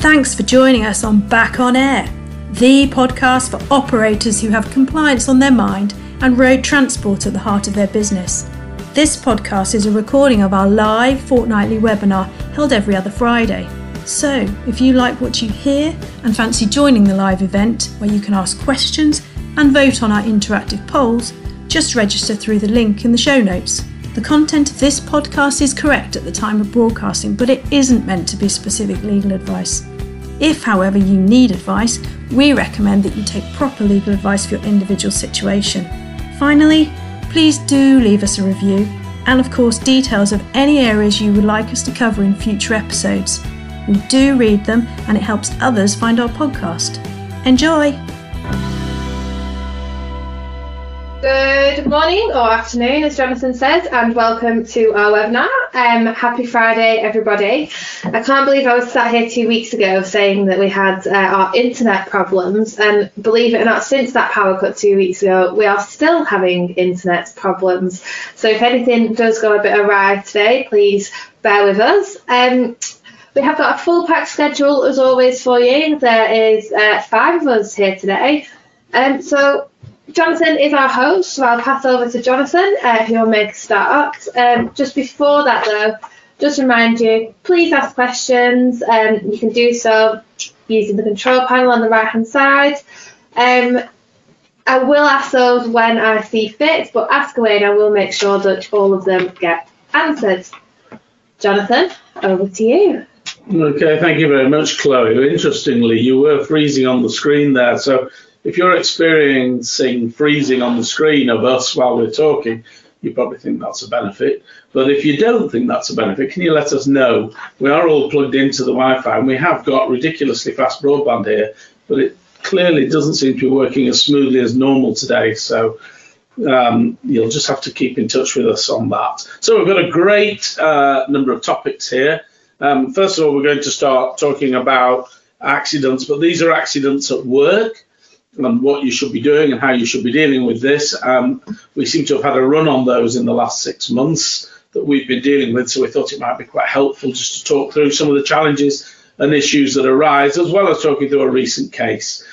Thanks for joining us on Back on Air, the podcast for operators who have compliance on their mind and road transport at the heart of their business. This podcast is a recording of our live fortnightly webinar held every other Friday. So, if you like what you hear and fancy joining the live event where you can ask questions and vote on our interactive polls, just register through the link in the show notes. The content of this podcast is correct at the time of broadcasting, but it isn't meant to be specific legal advice. If, however, you need advice, we recommend that you take proper legal advice for your individual situation. Finally, please do leave us a review and, of course, details of any areas you would like us to cover in future episodes. We do read them and it helps others find our podcast. Enjoy! Good morning or afternoon, as Jonathan says, and welcome to our webinar. Um, happy Friday, everybody. I can't believe I was sat here two weeks ago saying that we had uh, our internet problems, and believe it or not, since that power cut two weeks ago, we are still having internet problems. So if anything does go a bit awry today, please bear with us. Um, we have got a full pack schedule as always for you. There is uh, five of us here today. Um, so Jonathan is our host, so I'll pass over to Jonathan, uh, who will make a start. Um, just before that, though, just remind you, please ask questions. Um, you can do so using the control panel on the right hand side. Um, I will ask those when I see fit, but ask away and I will make sure that all of them get answered. Jonathan, over to you. Okay, thank you very much, Chloe. Interestingly, you were freezing on the screen there, so if you're experiencing freezing on the screen of us while we're talking, you probably think that's a benefit. But if you don't think that's a benefit, can you let us know? We are all plugged into the Wi-Fi and we have got ridiculously fast broadband here, but it clearly doesn't seem to be working as smoothly as normal today. So um, you'll just have to keep in touch with us on that. So we've got a great uh, number of topics here. Um, first of all, we're going to start talking about accidents, but these are accidents at work and what you should be doing and how you should be dealing with this. Um, we seem to have had a run on those in the last six months that we've been dealing with, so we thought it might be quite helpful just to talk through some of the challenges and issues that arise, as well as talking through a recent case.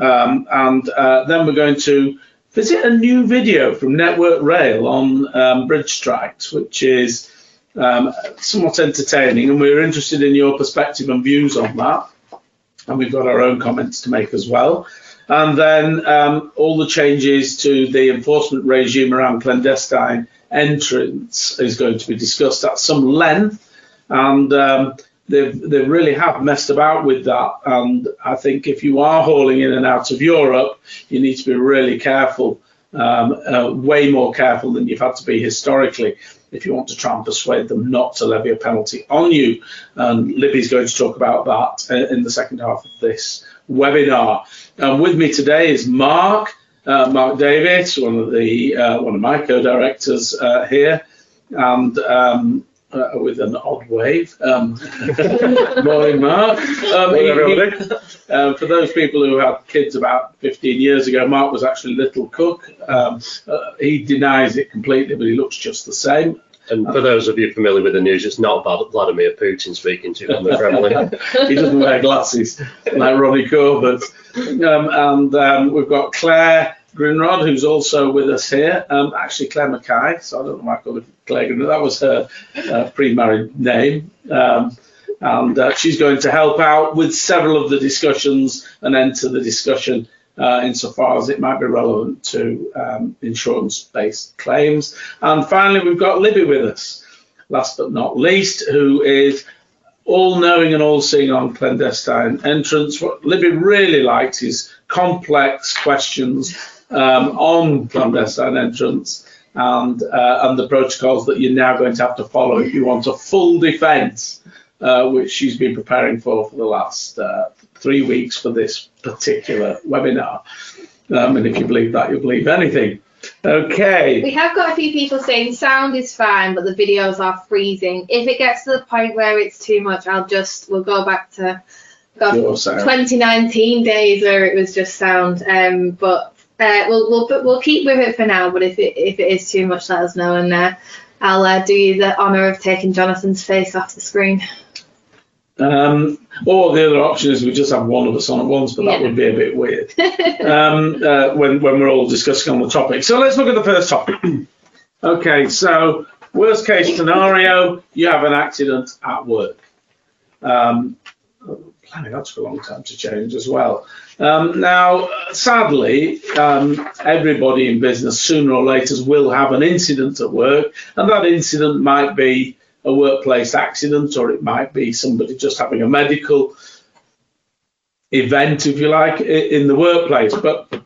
Um, and uh, then we're going to visit a new video from Network Rail on um, bridge strikes, which is um, somewhat entertaining, and we're interested in your perspective and views on that. And we've got our own comments to make as well. And then um, all the changes to the enforcement regime around clandestine entrants is going to be discussed at some length. And um, they they really have messed about with that. And I think if you are hauling in and out of Europe, you need to be really careful, um, uh, way more careful than you've had to be historically if you want to try and persuade them not to levy a penalty on you. And Libby's going to talk about that uh, in the second half of this webinar. Um, with me today is Mark, uh, Mark Davis, one of the uh, one of my co-directors uh, here, and um, uh, with an odd wave. Um, morning, Mark. Um, he, he, uh, for those people who had kids about 15 years ago, Mark was actually Little Cook. Um, uh, he denies it completely, but he looks just the same. And for those of you familiar with the news, it's not about Vladimir Putin speaking to you on the Kremlin. he doesn't wear glasses like Ronnie Corbett. Um, and um, we've got Claire Grindrod, who's also with us here. Um, actually, Claire Mackay, so I don't know why I called her Claire Grindrod. That was her uh, pre-married name. Um, and uh, she's going to help out with several of the discussions and enter the discussion uh, insofar as it might be relevant to um, insurance-based claims. And finally, we've got Libby with us, last but not least, who is all-knowing and all-seeing on clandestine entrants. What Libby really likes is complex questions um, on clandestine entrants and uh, and the protocols that you're now going to have to follow if you want a full defence, uh, which she's been preparing for for the last uh, three weeks for this particular webinar. Um, and if you believe that, you'll believe anything. Okay. We have got a few people saying sound is fine, but the videos are freezing. If it gets to the point where it's too much, I'll just we'll go back to God, 2019 days where it was just sound. Um, but uh, we'll we'll we'll keep with it for now. But if it if it is too much, let us know, and uh, I'll uh, do you the honour of taking Jonathan's face off the screen. Um, or the other option is we just have one of us on at once, but that Yeah. would be a bit weird um, uh, when, when we're all discussing on the topic. So let's look at the first topic. okay, so worst case scenario, you have an accident at work. Um, blimey, that took a long time to change as well. Um, now, sadly, um, everybody in business sooner or later will have an incident at work, and that incident might be a workplace accident or it might be somebody just having a medical event, if you like, in the workplace. But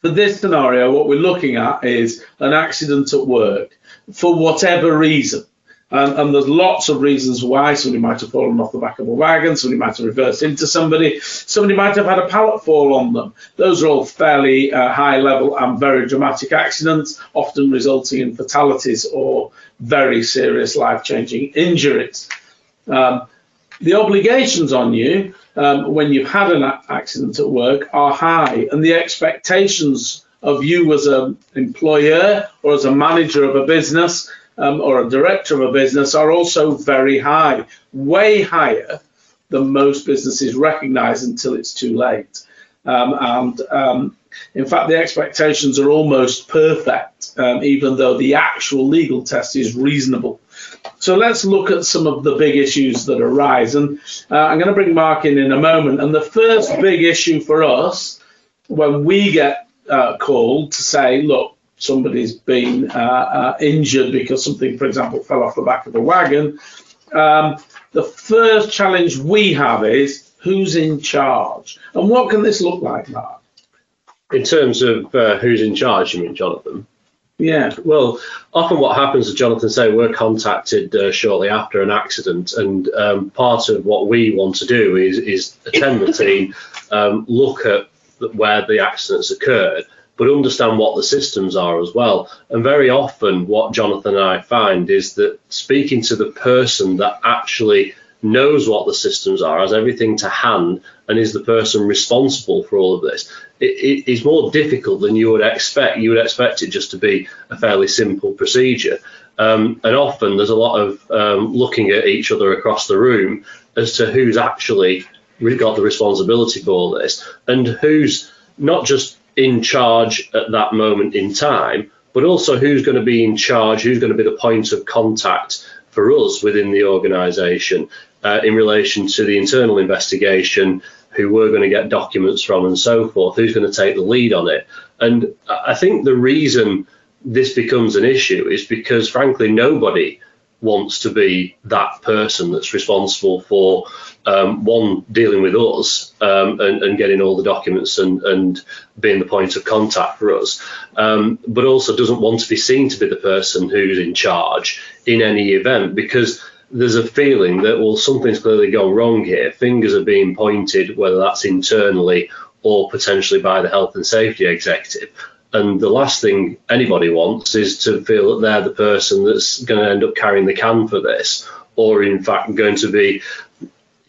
for this scenario, what we're looking at is an accident at work for whatever reason. And, and there's lots of reasons why somebody might have fallen off the back of a wagon, somebody might have reversed into somebody, somebody might have had a pallet fall on them. Those are all fairly uh, high level and very dramatic accidents, often resulting in fatalities or very serious life changing injuries. Um, the obligations on you um, when you've had an accident at work are high, and the expectations of you as an employer or as a manager of a business um, or a director of a business are also very high, way higher than most businesses recognize until it's too late. Um, and um, in fact, the expectations are almost perfect, um, even though the actual legal test is reasonable. So let's look at some of the big issues that arise. And uh, I'm going to bring Mark in in a moment. And the first big issue for us when we get uh, called to say, look, somebody's been uh, uh, injured because something, for example, fell off the back of the wagon, um, the first challenge we have is who's in charge? And what can this look like, Mark? In terms of uh, who's in charge, you mean, Jonathan? Yeah. Well, often what happens, as Jonathan said, we're contacted uh, shortly after an accident, and um, part of what we want to do is, is attend the team, um, look at where the accidents occurred, but understand what the systems are as well. And very often, what Jonathan and I find is that speaking to the person that actually knows what the systems are, has everything to hand, and is the person responsible for all of this. It, it is more difficult than you would expect. You would expect it just to be a fairly simple procedure. Um, and often there's a lot of um, looking at each other across the room as to who's actually got the responsibility for all this and who's not just in charge at that moment in time, but also who's going to be in charge, who's going to be the point of contact for us within the organisation uh, in relation to the internal investigation, who we're going to get documents from, and so forth, who's going to take the lead on it. And I I think the reason this becomes an issue is because, frankly, nobody wants to be that person that's responsible for um, one dealing with us um, and, and getting all the documents and, and being the point of contact for us, um, but also doesn't want to be seen to be the person who's in charge in any event because there's a feeling that well something's clearly gone wrong here. Fingers are being pointed, whether that's internally or potentially by the health and safety executive. And the last thing anybody wants is to feel that they're the person that's going to end up carrying the can for this, or in fact going to be,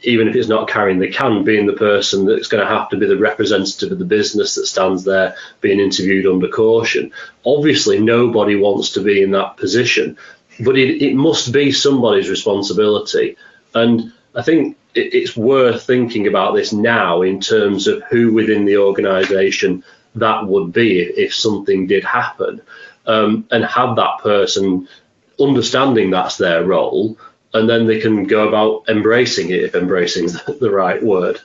even if it's not carrying the can, being the person that's going to have to be the representative of the business that stands there being interviewed under caution. Obviously, nobody wants to be in that position, but it, it must be somebody's responsibility. And I think it, it's worth thinking about this now in terms of who within the organisation that would be if, if something did happen, um, and have that person understanding that's their role, and then they can go about embracing it if embracing is the right word.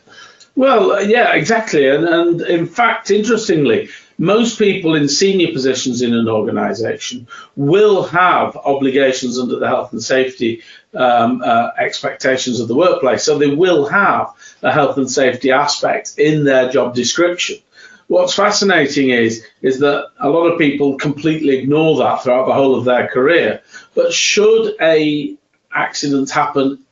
Well, uh, yeah, exactly. And, and in fact, interestingly, most people in senior positions in an organization will have obligations under the health and safety um, uh, expectations of the workplace. So they will have a health and safety aspect in their job description. What's fascinating is is that a lot of people completely ignore that throughout the whole of their career. But should a accident happen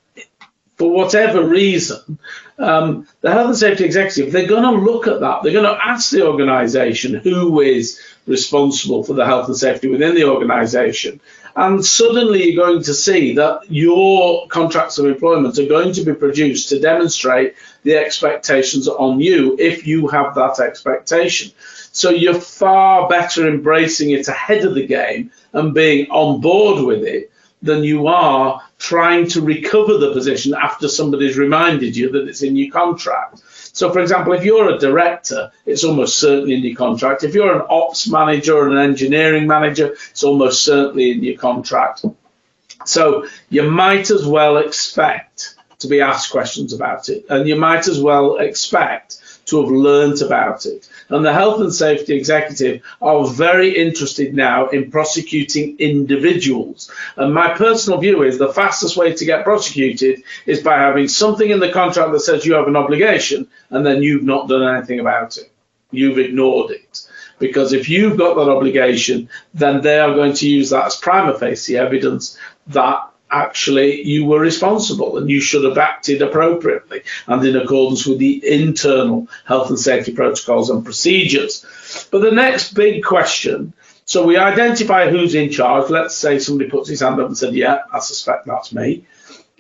for whatever reason, um, the health and safety executive, they're going to look at that. They're going to ask the organisation who is responsible for the health and safety within the organisation. And suddenly you're going to see that your contracts of employment are going to be produced to demonstrate the expectations on you if you have that expectation. So you're far better embracing it ahead of the game and being on board with it than you are trying to recover the position after somebody's reminded you that it's in your contract. So, for example, if you're a director, it's almost certainly in your contract. If you're an ops manager or an engineering manager, it's almost certainly in your contract. So, you might as well expect to be asked questions about it, and you might as well expect to have learnt about it. And the health and safety executive are very interested now in prosecuting individuals. And my personal view is the fastest way to get prosecuted is by having something in the contract that says you have an obligation and then you've not done anything about it. You've ignored it. Because if you've got that obligation, then they are going to use that as prima facie evidence that actually you were responsible and you should have acted appropriately and in accordance with the internal health and safety protocols and procedures. But the next big question so we identify who's in charge. Let's say somebody puts his hand up and said, Yeah, I suspect that's me.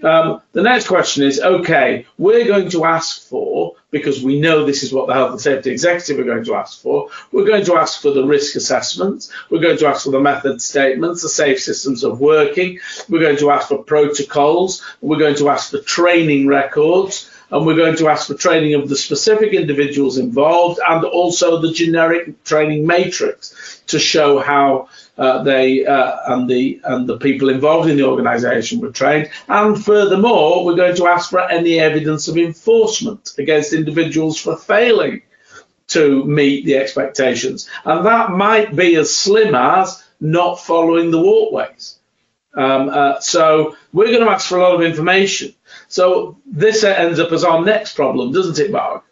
Um, the next question is okay, we're going to ask for, because we know this is what the health and safety executive are going to ask for, we're going to ask for the risk assessments, we're going to ask for the method statements, the safe systems of working, we're going to ask for protocols, we're going to ask for training records, and we're going to ask for training of the specific individuals involved and also the generic training matrix to show how uh, they uh, and the and the people involved in the organisation were trained. And furthermore, we're going to ask for any evidence of enforcement against individuals for failing to meet the expectations, and that might be as slim as not following the walkways. Um, uh, so we're going to ask for a lot of information. So this ends up as our next problem, doesn't it, Mark?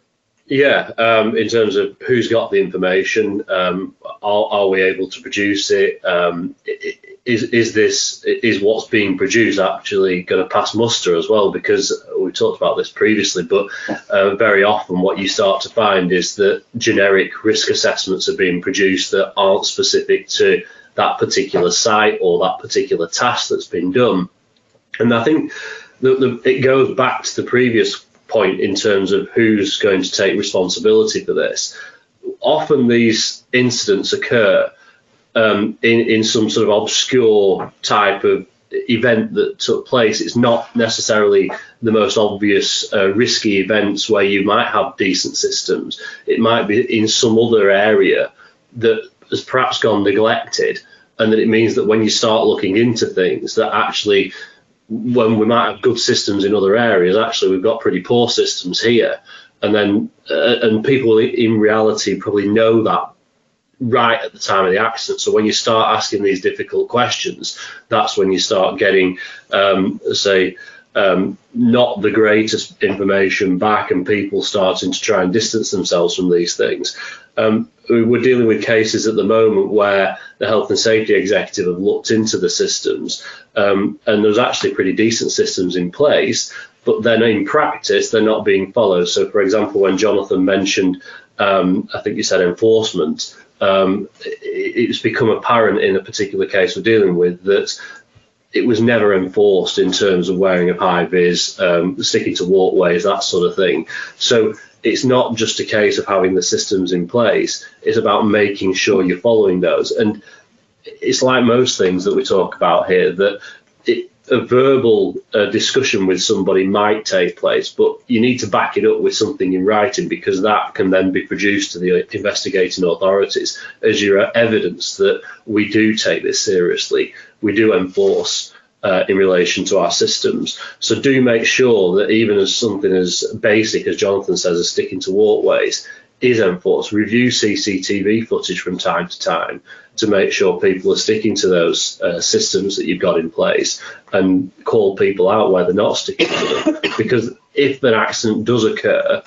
Yeah, um, in terms of who's got the information, um, are, are, we able to produce it? Um, is, is this is what's being produced actually going to pass muster as well? Because we talked about this previously, but uh, very often what you start to find is that generic risk assessments are being produced that aren't specific to that particular site or that particular task that's been done. And I think the, the, it goes back to the previous point in terms of who's going to take responsibility for this. Often these incidents occur um, in, in some sort of obscure type of event that took place. It's not necessarily the most obvious uh, risky events where you might have decent systems. It might be in some other area that has perhaps gone neglected, and that it means that when you start looking into things, that actually when we might have good systems in other areas, actually we've got pretty poor systems here, and then uh, and people in reality probably know that right at the time of the accident. So when you start asking these difficult questions, that's when you start getting, um, say, um, not the greatest information back, and people starting to try and distance themselves from these things. Um, we're dealing with cases at the moment where the health and safety executive have looked into the systems, um, and there's actually pretty decent systems in place, but then in practice they're not being followed. So, for example, when Jonathan mentioned, um, I think you said enforcement, um, it's become apparent in a particular case we're dealing with that it was never enforced in terms of wearing a high vis, um, sticking to walkways, that sort of thing. So it's not just a case of having the systems in place, it's about making sure you're following those. And it's like most things that we talk about here that it, a verbal uh, discussion with somebody might take place, but you need to back it up with something in writing because that can then be produced to the investigating authorities as your evidence that we do take this seriously, we do enforce uh, in relation to our systems. So do make sure that even as something as basic as Jonathan says, as sticking to walkways, is enforced. Review CCTV footage from time to time to make sure people are sticking to those uh, systems that you've got in place and call people out where they're not sticking to them. because if an accident does occur,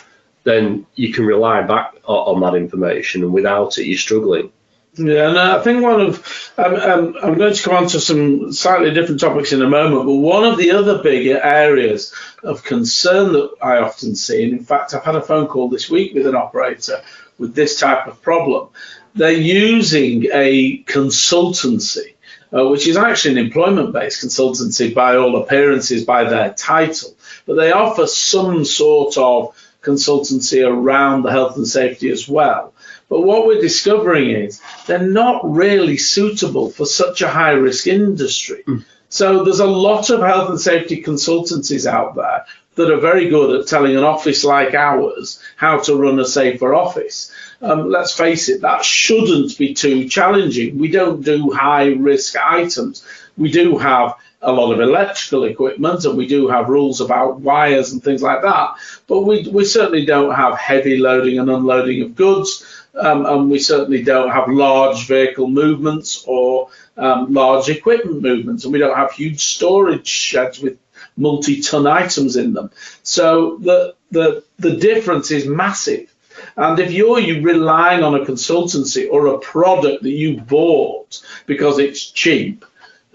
then you can rely back on, that information, and without it, you're struggling. Yeah, and I think one of um, um, I'm going to come on to some slightly different topics in a moment, but one of the other big areas of concern that I often see, and in fact, I've had a phone call this week with an operator with this type of problem. They're using a consultancy, uh, which is actually an employment-based consultancy by all appearances, by their title, but they offer some sort of consultancy around the health and safety as well. But what we're discovering is they're not really suitable for such a high risk industry. Mm. So there's a lot of health and safety consultancies out there that are very good at telling an office like ours how to run a safer office. Um, let's face it, that shouldn't be too challenging. We don't do high risk items. We do have a lot of electrical equipment and we do have rules about wires and things like that, but we, we certainly don't have heavy loading and unloading of goods. Um, and we certainly don't have large vehicle movements or um, large equipment movements, and we don't have huge storage sheds with multi-ton items in them. So the the the difference is massive. And if you're you relying on a consultancy or a product that you bought because it's cheap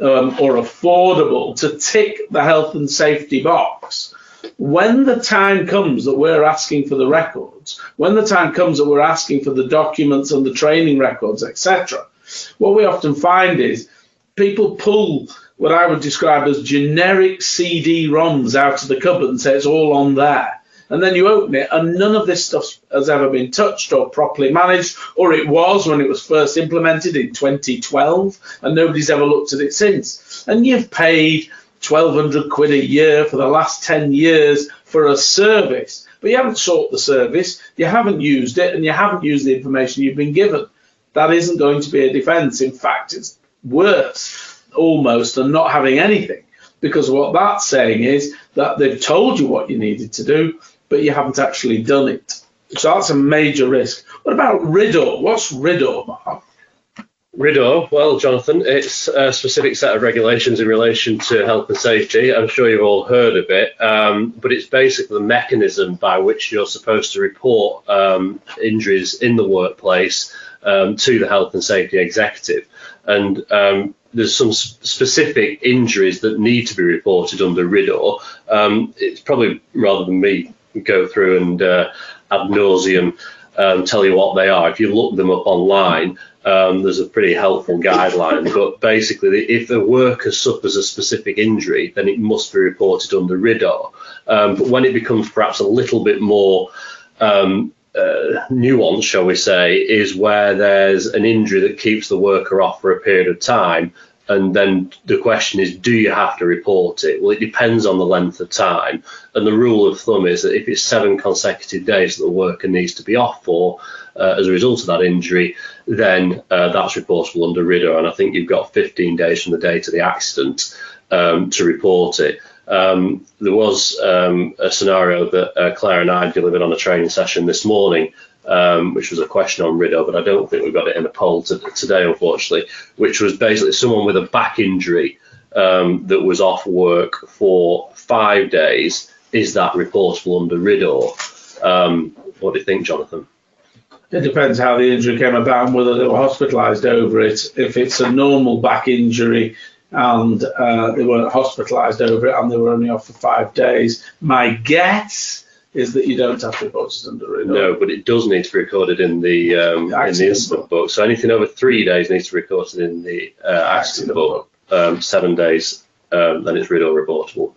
um, or affordable to tick the health and safety box, when the time comes that we're asking for the records, when the time comes that we're asking for the documents and the training records, etc., what we often find is people pull what I would describe as generic CD-ROMs out of the cupboard and say it's all on there. And then you open it, and none of this stuff has ever been touched or properly managed, or it was when it was first implemented in 2012, and nobody's ever looked at it since. And you've paid 1,200 quid a year for the last 10 years for a service, but you haven't sought the service, you haven't used it, and you haven't used the information you've been given. That isn't going to be a defence. In fact, it's worse almost than not having anything, because what that's saying is that they've told you what you needed to do, but you haven't actually done it. So that's a major risk. What about RIDDOR? What's RIDDOR, Mark? RIDDOR, well, Jonathan, it's a specific set of regulations in relation to health and safety. I'm sure you've all heard of it, um, but it's basically the mechanism by which you're supposed to report um, injuries in the workplace um, to the health and safety executive. And um, there's some specific injuries that need to be reported under RIDDOR. Um, it's probably rather than me go through and uh, ad nauseum um, tell you what they are. If you look them up online, um, there's a pretty helpful guideline. But basically, if a worker suffers a specific injury, then it must be reported under RIDDOR. Um, but when it becomes perhaps a little bit more um, uh, nuance, shall we say, is where there's an injury that keeps the worker off for a period of time and then the question is, do you have to report it? Well, it depends on the length of time. And the rule of thumb is that if it's seven consecutive days that the worker needs to be off for uh, as a result of that injury, then uh, that's reportable under RIDDOR. And I think you've got 15 days from the date of the accident um, to report it. Um, there was um, a scenario that uh, Claire and I delivered on a training session this morning um, which was a question on RIDDOR, but I don't think we've got it in a poll to, today, unfortunately, which was basically someone with a back injury um, that was off work for five days. Is that reportable under RIDDOR? Um, what do you think, Jonathan? It depends how the injury came about and whether they were hospitalised over it. If it's a normal back injury and uh, they weren't hospitalised over it and they were only off for five days, my guess is that you don't have to report it under it. No, but it does need to be recorded in the um, in the incident book. So anything over three days needs to be recorded in the uh, accident, accident book. Um, seven days, um, then it's RIDDOR reportable.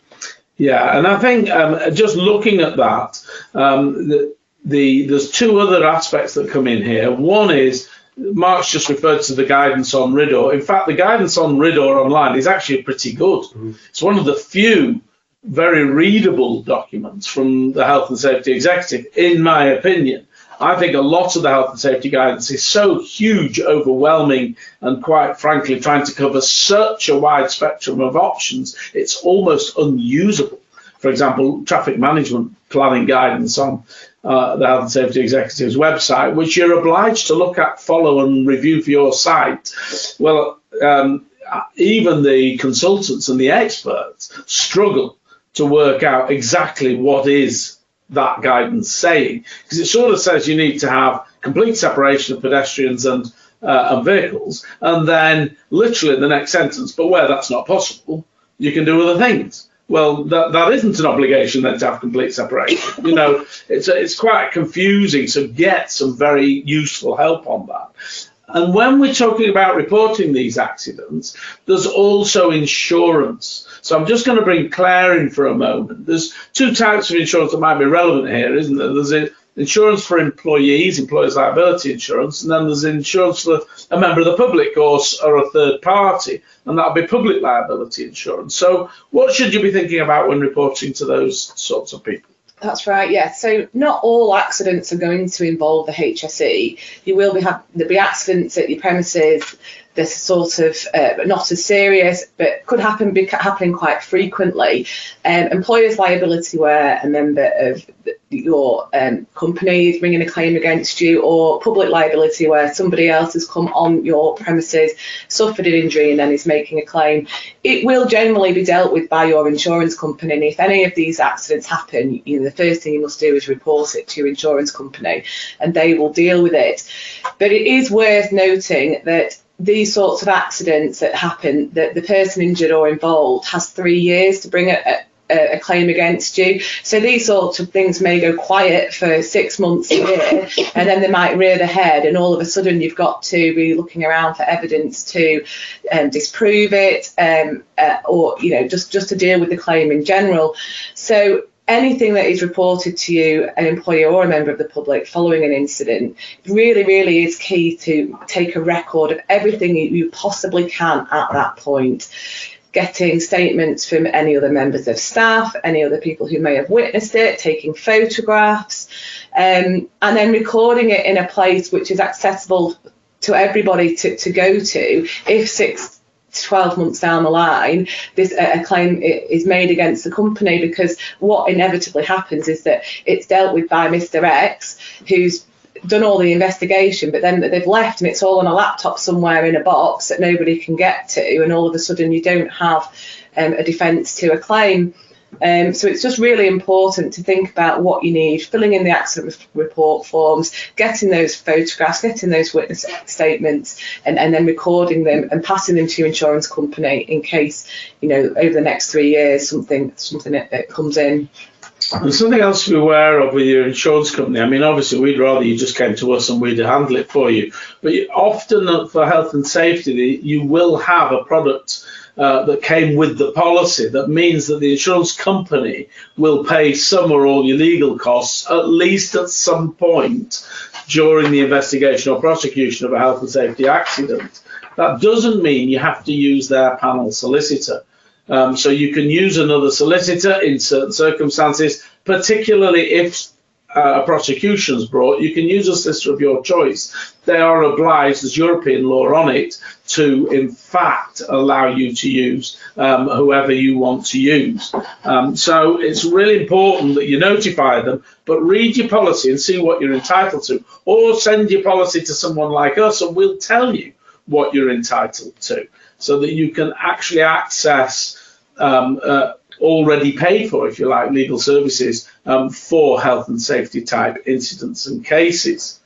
Yeah, and I think um, just looking at that, um, the, the there's two other aspects that come in here. One is Mark's just referred to the guidance on RIDDOR. In fact, the guidance on RIDDOR online is actually pretty good. Mm. It's one of the few very readable documents from the health and safety executive, in my opinion. I think a lot of the health and safety guidance is so huge, overwhelming, and quite frankly, trying to cover such a wide spectrum of options, it's almost unusable. For example, traffic management planning guidance on uh, the Health and Safety Executive's website, which you're obliged to look at, follow, and review for your site. Well, um, even the consultants and the experts struggle to work out exactly what is that guidance saying. Because it sort of says you need to have complete separation of pedestrians and uh, and vehicles and then literally in the next sentence but where? That's not possible. You can do other things. Well that, that isn't an obligation then to have complete separation. You know it's it's quite confusing so get some very useful help on that. And when we're talking about reporting these accidents, there's also insurance. So I'm just going to bring Claire in for a moment. There's two types of insurance that might be relevant here, isn't there? There's insurance for employees, employers' liability insurance, and then there's insurance for a member of the public or, or a third party, and that'll be public liability insurance. So, what should you be thinking about when reporting to those sorts of people? That's right, yeah. So not all accidents are going to involve the HSE. You will be have there'll be accidents at your premises this sort of uh, not as serious, but could happen be happening quite frequently. Um, employers' liability where a member of your um, company is bringing a claim against you, or public liability where somebody else has come on your premises, suffered an injury, and then is making a claim. It will generally be dealt with by your insurance company. And if any of these accidents happen, you know, the first thing you must do is report it to your insurance company, and they will deal with it. But it is worth noting that these sorts of accidents that happen, that the person injured or involved has three years to bring a, a, a, claim against you. So these sorts of things may go quiet for six months a year, and then they might rear their head, and all of a sudden you've got to be looking around for evidence to um, disprove it, um, uh, or you know just just to deal with the claim in general. So anything that is reported to you, an employer or a member of the public following an incident, really, really is key to take a record of everything you possibly can at that point. Getting statements from any other members of staff, any other people who may have witnessed it, taking photographs, um, and then recording it in a place which is accessible to everybody to, to go to if six 12 months down the line, this a claim is made against the company because what inevitably happens is that it's dealt with by Mr. X, who's done all the investigation, but then they've left and it's all on a laptop somewhere in a box that nobody can get to, and all of a sudden you don't have um, a defence to a claim. Um, so it's just really important to think about what you need, filling in the accident report forms, getting those photographs, getting those witness statements, and, and then recording them and passing them to your insurance company in case, you know, over the next three years something something that, comes in. There's something else to be aware of with your insurance company. I mean, obviously, we'd rather you just came to us and we'd handle it for you. But often for health and safety, you will have a product uh, that came with the policy that means that the insurance company will pay some or all your legal costs at least at some point during the investigation or prosecution of a health and safety accident. That doesn't mean you have to use their panel solicitor. Um, so you can use another solicitor in certain circumstances, particularly if uh, a prosecution is brought, you can use a solicitor of your choice. They are obliged, as European law on it, to in fact allow you to use um, whoever you want to use. Um, so it's really important that you notify them, but read your policy and see what you're entitled to, or send your policy to someone like us and we'll tell you what you're entitled to so that you can actually access. Um, uh, already paid for, if you like, legal services um, for health and safety type incidents and cases.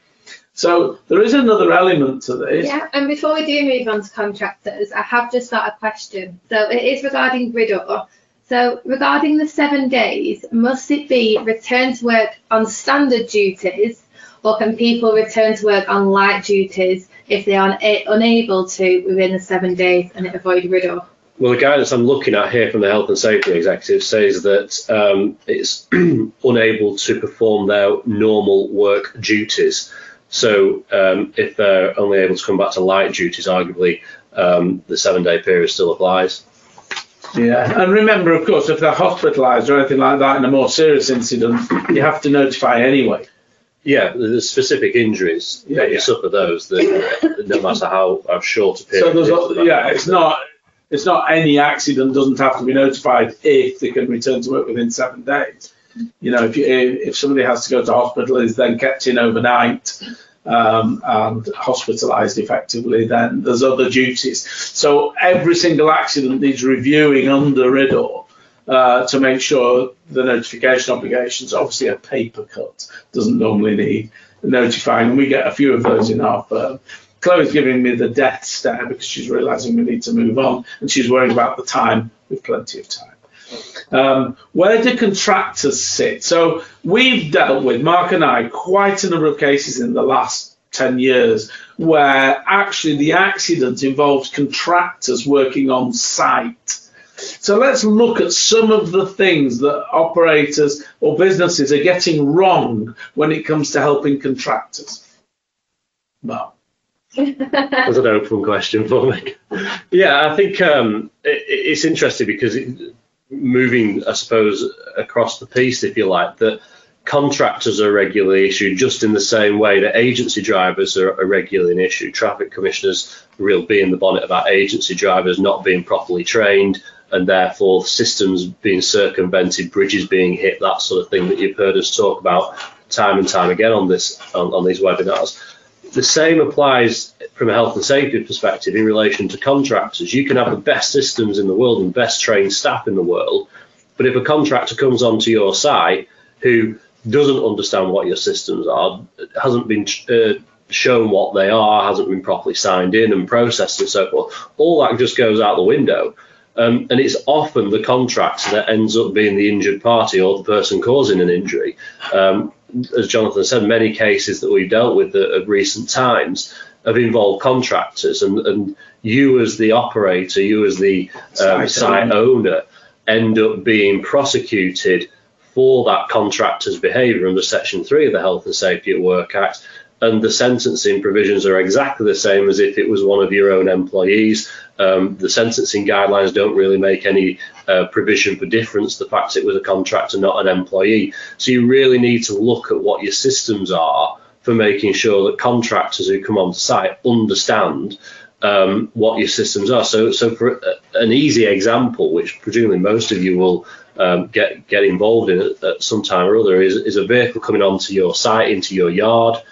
So there is another element to this. Yeah, and before we do move on to contractors, I have just got a question. So it is regarding Riddor. So regarding the seven days, must it be return to work on standard duties, or can people return to work on light duties if they are unable to within the seven days and avoid Riddor? Well, the guidance I'm looking at here from the health and safety executive says that um, it's unable to perform their normal work duties. So um, if they're only able to come back to light duties, arguably um, the seven day period still applies. Yeah, and remember, of course, if they're hospitalised or anything like that in a more serious incident, you have to notify anyway. Yeah, the specific injuries yeah, that you yeah. suffer those that no matter how, how short a period. So there's, yeah, it's not it's not any accident doesn't have to be notified if they can return to work within seven days. You know, if you, if somebody has to go to hospital is then kept in overnight um, and hospitalised effectively, then there's other duties. So every single accident needs reviewing under Riddor. Uh, to make sure the notification obligations, obviously a paper cut doesn't normally need notifying. We get a few of those in our firm. Chloe's giving me the death stare because she's realizing we need to move on and she's worried about the time We've plenty of time. Um, where do contractors sit? So we've dealt with, Mark and I, quite a number of cases in the last 10 years where actually the accident involved contractors working on site. So let's look at some of the things that operators or businesses are getting wrong when it comes to helping contractors. Well, That's an open question for me. Yeah, I think um, it, it's interesting because it, moving, I suppose, across the piece, if you like, that contractors are regularly issued just in the same way that agency drivers are, are regularly an issue. Traffic commissioners real bee in the bonnet about agency drivers not being properly trained and therefore systems being circumvented, bridges being hit, that sort of thing that you've heard us talk about time and time again on this on, on these webinars. The same applies from a health and safety perspective in relation to contractors. You can have the best systems in the world and best trained staff in the world, but if a contractor comes onto your site who doesn't understand what your systems are, hasn't been uh, shown what they are, hasn't been properly signed in and processed and so forth, all that just goes out the window. Um, and it's often the contractor that ends up being the injured party or the person causing an injury. Um, as Jonathan said, many cases that we've dealt with of recent times have involved contractors, and, and you as the operator, you as the um, site owner, end up being prosecuted for that contractor's behaviour under Section 3 of the Health and Safety at Work Act. And the sentencing provisions are exactly the same as if it was one of your own employees. Um, the sentencing guidelines don't really make any uh, provision for difference, the fact it was a contractor, not an employee. So you really need to look at what your systems are for making sure that contractors who come on site understand um, what your systems are. So, so for an easy example, which presumably most of you will um, get get involved in at, at some time or other, is, is a vehicle coming onto your site, into your yard,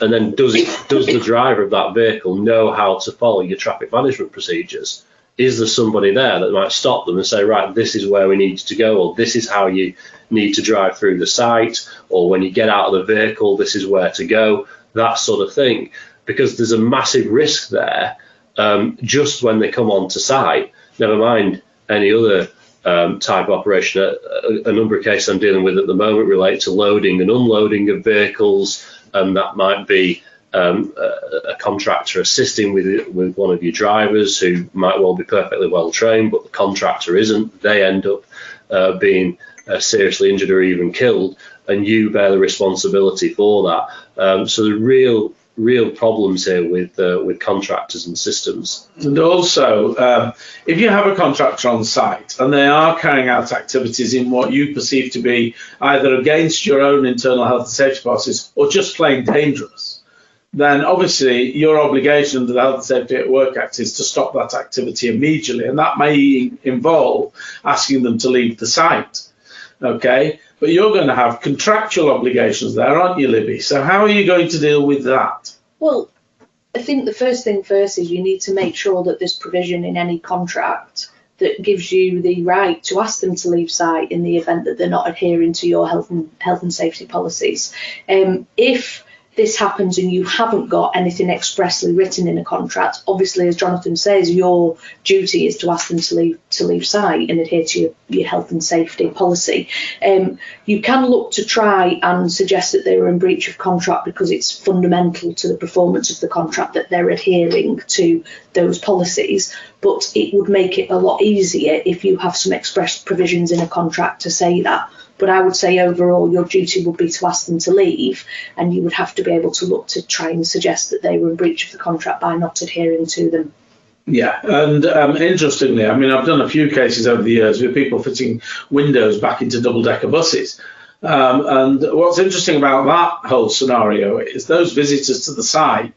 and then does does the driver of that vehicle know how to follow your traffic management procedures? Is there somebody there that might stop them and say, right, this is where we need to go, or this is how you need to drive through the site, or when you get out of the vehicle, this is where to go, that sort of thing, because there's a massive risk there um, just when they come onto site. Never mind any other um, type of operation. A, a, number of cases I'm dealing with at the moment relate to loading and unloading of vehicles, and that might be um, a, a, contractor assisting with with one of your drivers who might well be perfectly well trained, but the contractor isn't. They end up uh, being uh, seriously injured or even killed, and you bear the responsibility for that. Um, so the real real problems here with uh, with contractors and systems. And also, um, if you have a contractor on site and they are carrying out activities in what you perceive to be either against your own internal health and safety policies or just plain dangerous, then obviously your obligation under the Health and Safety at Work Act is to stop that activity immediately, and that may involve asking them to leave the site. Okay, but you're going to have contractual obligations there, aren't you, Libby? So how are you going to deal with that? Well, I think the first thing first is you need to make sure that there's provision in any contract that gives you the right to ask them to leave site in the event that they're not adhering to your health and health and safety policies. Um, if this happens and you haven't got anything expressly written in a contract, obviously, as Jonathan says, your duty is to ask them to leave to leave site and adhere to your, your health and safety policy. Um, you can look to try and suggest that they were in breach of contract because it's fundamental to the performance of the contract that they're adhering to those policies. But it would make it a lot easier if you have some express provisions in a contract to say that. But I would say overall, your duty would be to ask them to leave, and you would have to be able to look to try and suggest that they were in breach of the contract by not adhering to them. Yeah, and um, interestingly, I mean, I've done a few cases over the years with people fitting windows back into double decker buses. Um, and what's interesting about that whole scenario is those visitors to the site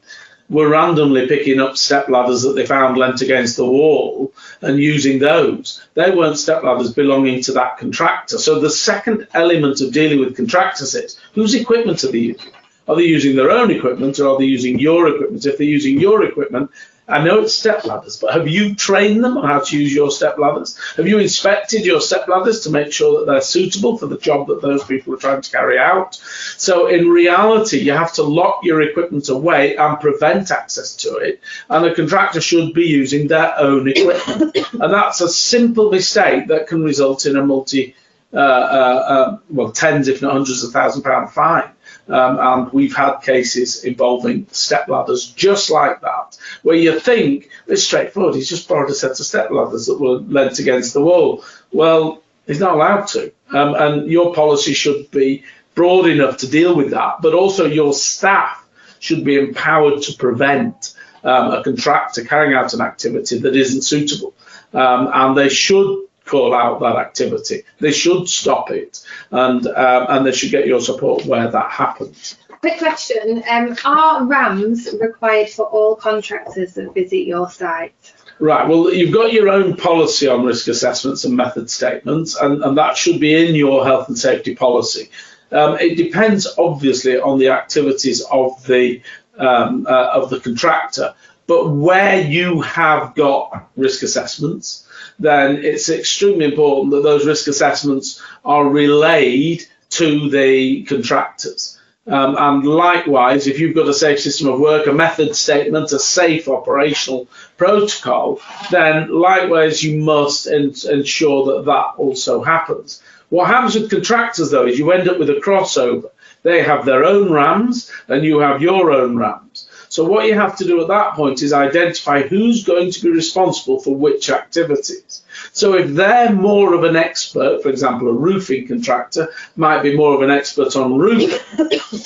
were randomly picking up step ladders that they found leant against the wall and using those. They weren't step ladders belonging to that contractor. So the second element of dealing with contractors is whose equipment are they using? Are they using their own equipment or are they using your equipment? If they're using your equipment, I know it's step ladders, but have you trained them on how to use your step ladders? Have you inspected your step ladders to make sure that they're suitable for the job that those people are trying to carry out? So in reality, you have to lock your equipment away and prevent access to it. And a contractor should be using their own equipment. and that's a simple mistake that can result in a multi, uh, uh, uh, well, tens if not hundreds of thousand pound fine. Um, and we've had cases involving step ladders just like that, where you think it's straightforward. He's just borrowed a set of step ladders that were leant against the wall. Well, he's not allowed to. Um, and your policy should be broad enough to deal with that, but also your staff should be empowered to prevent um, a contractor carrying out an activity that isn't suitable. Um, and they should call out that activity. They should stop it, and um, and they should get your support where that happens. Quick question: um, Are RAMs required for all contractors that visit your site? Right. Well, you've got your own policy on risk assessments and method statements, and, and that should be in your health and safety policy. Um, it depends, obviously, on the activities of the um, uh, of the contractor. But where you have got risk assessments, then it's extremely important that those risk assessments are relayed to the contractors. Um, and likewise, if you've got a safe system of work, a method statement, a safe operational protocol, then likewise you must en- ensure that that also happens. What happens with contractors though is you end up with a crossover. They have their own RAMs and you have your own RAMs. So what you have to do at that point is identify who's going to be responsible for which activities. So if they're more of an expert, for example, a roofing contractor might be more of an expert on roofing,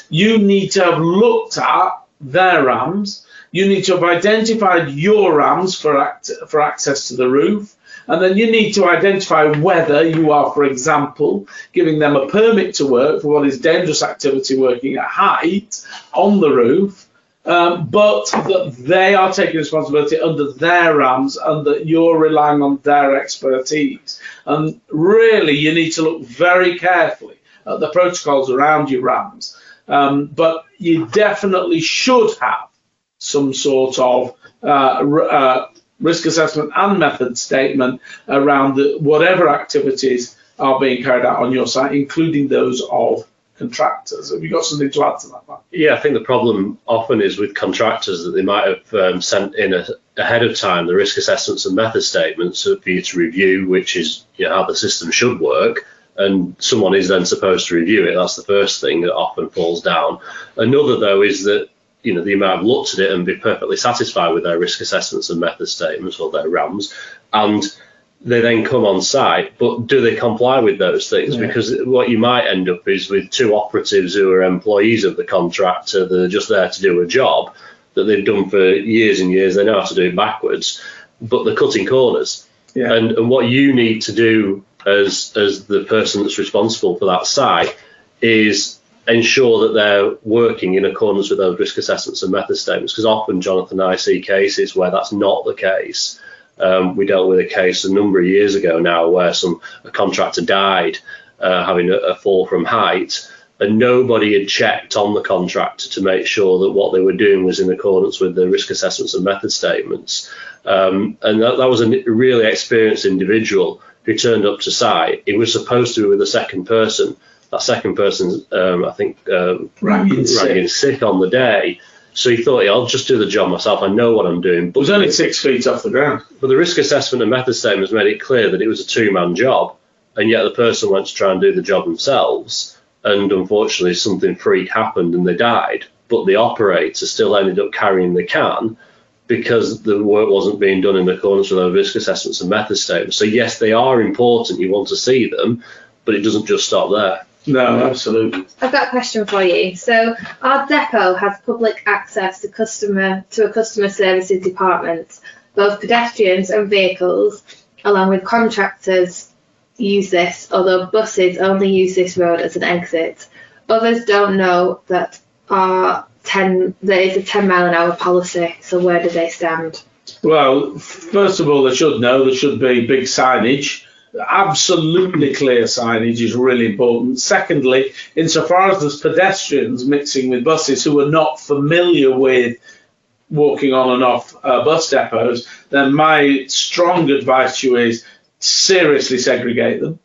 you need to have looked at their RAMs. You need to have identified your RAMs for, act- for access to the roof. And then you need to identify whether you are, for example, giving them a permit to work for what is dangerous activity working at height on the roof, um, but that they are taking responsibility under their RAMs and that you're relying on their expertise. And really, you need to look very carefully at the protocols around your RAMs. Um, but you definitely should have some sort of uh, uh, risk assessment and method statement around the, whatever activities are being carried out on your site, including those of contractors. Have you got something to add to that, Matt? Yeah, I think the problem often is with contractors that they might have um, sent in a, ahead of time the risk assessments and method statements for you to review, which is you know, how the system should work. And someone is then supposed to review it. That's the first thing that often falls down. Another, though, is that you know, they might have looked at it and be perfectly satisfied with their risk assessments and method statements or their RAMs, and they then come on site, but do they comply with those things? Yeah. Because what you might end up is with two operatives who are employees of the contractor that are just there to do a job that they've done for years and years. They know how to do it backwards, but they're cutting corners. Yeah. And, and what you need to do as as the person that's responsible for that site is ensure that they're working in accordance with those risk assessments and method statements. Because often, Jonathan I see cases where that's not the case. Um, we dealt with a case a number of years ago now where some a contractor died uh, having a, a, fall from height, and nobody had checked on the contractor to make sure that what they were doing was in accordance with the risk assessments and method statements. Um, and that, that was a really experienced individual who turned up to site. He was supposed to be with a second person that second person, um, I think, um, rang, sick. sick on the day. So he thought, yeah, I'll just do the job myself. I know what I'm doing. But it was only six feet off the ground. But the risk assessment and method statements made it clear that it was a two-man job, and yet the person went to try and do the job themselves, and unfortunately something freak happened and they died. But the operator still ended up carrying the can because the work wasn't being done in accordance with our risk assessments and method statements. So yes, they are important. You want to see them, but it doesn't just stop there. No, absolutely. I've got a question for you. So our depot has public access to customer to a customer services department. Both pedestrians and vehicles, along with contractors, use this, although buses only use this road as an exit. Others don't know that our 10 there is a 10 mile an hour policy. So where do they stand? Well, first of all, they should know there should be big signage absolutely clear signage is really important. Secondly, insofar as there's pedestrians mixing with buses who are not familiar with walking on and off uh, bus depots, then my strong advice to you is seriously segregate them.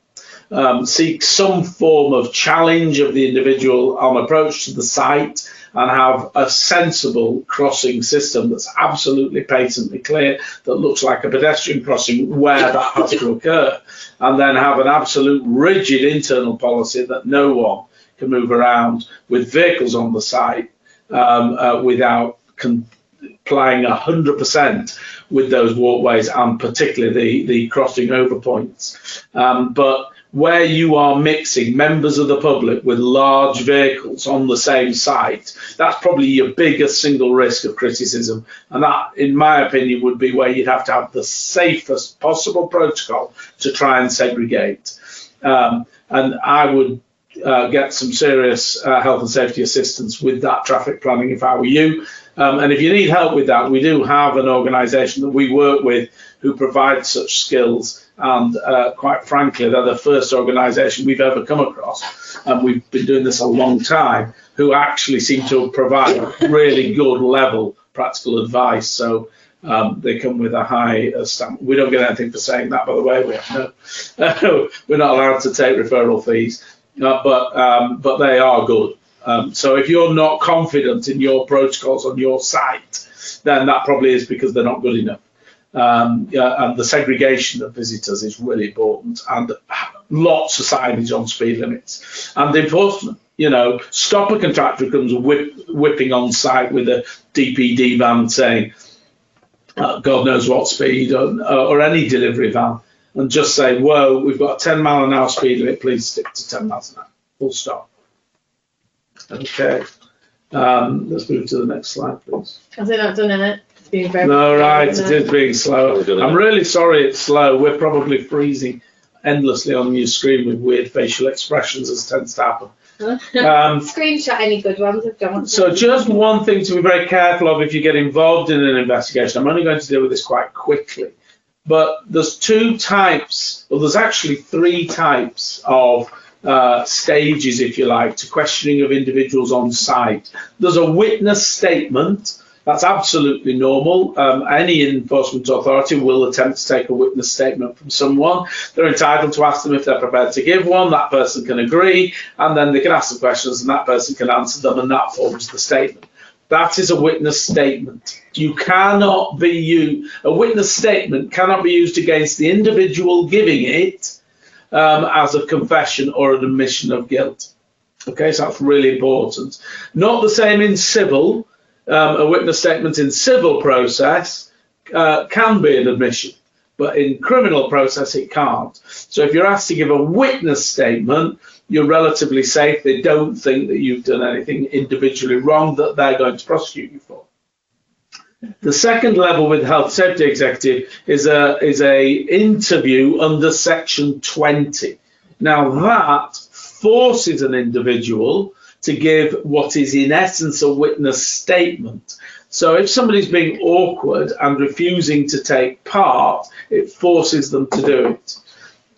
Um, seek some form of challenge of the individual on approach to the site and have a sensible crossing system that's absolutely patently clear, that looks like a pedestrian crossing where that has to occur, and then have an absolute rigid internal policy that no one can move around with vehicles on the site um, uh, without complying 100% with those walkways and particularly the, the crossing over points. Um, but where you are mixing members of the public with large vehicles on the same site, that's probably your biggest single risk of criticism. And that, in my opinion, would be where you'd have to have the safest possible protocol to try and segregate. Um, and I would uh, get some serious uh, health and safety assistance with that traffic planning if I were you. Um, and if you need help with that, we do have an organisation that we work with who provide such skills. And uh, quite frankly, they're the first organisation we've ever come across, and we've been doing this a long time, who actually seem to provide really good level practical advice. So um, they come with a high uh, stamp. We don't get anything for saying that, by the way. We have no, we're not allowed to take referral fees, uh, but um, but they are good. Um, so if you're not confident in your protocols on your site, then that probably is because they're not good enough. Um, yeah, and the segregation of visitors is really important, and lots of signage on speed limits and enforcement. You know, stop a contractor comes whip, whipping on site with a DPD van saying, uh, God knows what speed, or, or any delivery van, and just say, "Whoa, we've got a 10 mile an hour speed limit. Please stick to 10 miles an hour." Full stop. Okay. Um, let's move to the next slide, please. Has it not done it? It's been very. No, right, it is being slow. I'm really sorry it's slow. We're probably freezing endlessly on your screen with weird facial expressions, as tends to happen. Um, Screenshot any good ones if John wants. so, just one thing to be very careful of if you get involved in an investigation. I'm only going to deal with this quite quickly. But there's two types, well, there's actually three types of uh, stages, if you like, to questioning of individuals on site. There's a witness statement. That's absolutely normal. Um, any enforcement authority will attempt to take a witness statement from someone. They're entitled to ask them if they're prepared to give one. That person can agree, and then they can ask the questions, and that person can answer them, and that forms the statement. That is a witness statement. You cannot be you. A witness statement cannot be used against the individual giving it um, as a confession or an admission of guilt. Okay, so that's really important. Not the same in civil. Um, a witness statement in civil process uh, can be an admission, but in criminal process it can't. So if you're asked to give a witness statement, you're relatively safe. They don't think that you've done anything individually wrong that they're going to prosecute you for. The second level with health safety executive is a is a interview under section 20. Now that forces an individual to give what is in essence a witness statement. So if somebody's being awkward and refusing to take part, it forces them to do it.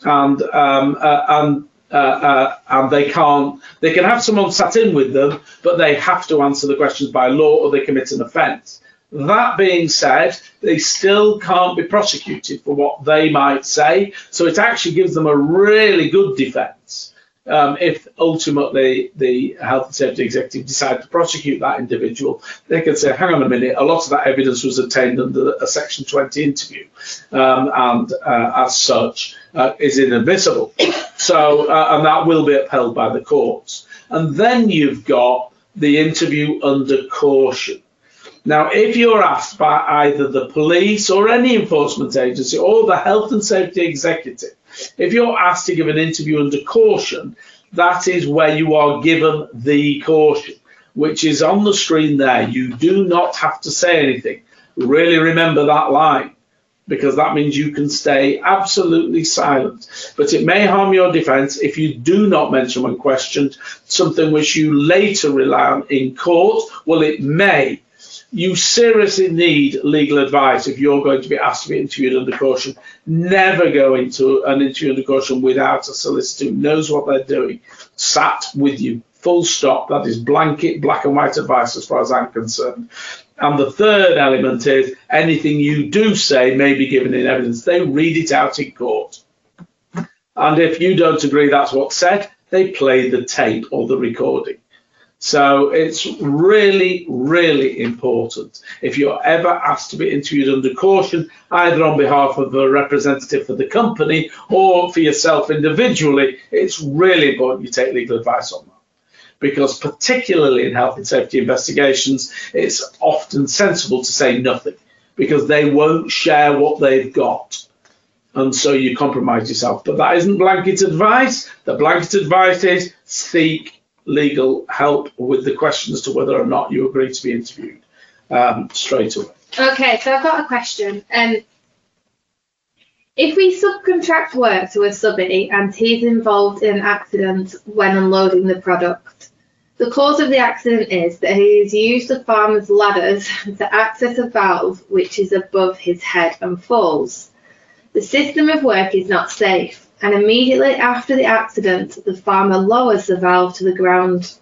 And um, uh, and uh, uh, and they can't. They can have someone sat in with them, but they have to answer the questions by law, or they commit an offence. That being said, they still can't be prosecuted for what they might say. So it actually gives them a really good defence um, if ultimately the health and safety executive decide to prosecute that individual. They can say, hang on a minute, a lot of that evidence was obtained under a Section 20 interview, um, and uh, as such uh, is inadmissible. So, uh, and that will be upheld by the courts. And then you've got the interview under caution. Now, if you're asked by either the police or any enforcement agency or the health and safety executive, if you're asked to give an interview under caution, that is where you are given the caution, which is on the screen there. You do not have to say anything. Really remember that line because that means you can stay absolutely silent. But it may harm your defence if you do not mention when questioned something which you later rely on in court. Well, it may you seriously need legal advice if you're going to be asked to be interviewed under caution. Never go into an interview under caution without a solicitor who knows what they're doing, sat with you. Full stop. That is blanket black and white advice as far as I'm concerned. And the third element is anything you do say may be given in evidence. They read it out in court. And if you don't agree that's what's said, they play the tape or the recording. So it's really, really important. If you're ever asked to be interviewed under caution, either on behalf of a representative for the company or for yourself individually, it's really important you take legal advice on that. because particularly in health and safety investigations, it's often sensible to say nothing because they won't share what they've got. And so you compromise yourself. But that isn't blanket advice. The blanket advice is seek legal help with the question as to whether or not you agree to be interviewed um, straight away. Okay, so I've got a question. Um, if we subcontract work to a subby and he's involved in an accident when unloading the product, the cause of the accident is that he has used the farmer's ladders to access a valve which is above his head and falls. The system of work is not safe, and immediately after the accident, the farmer lowers the valve to the ground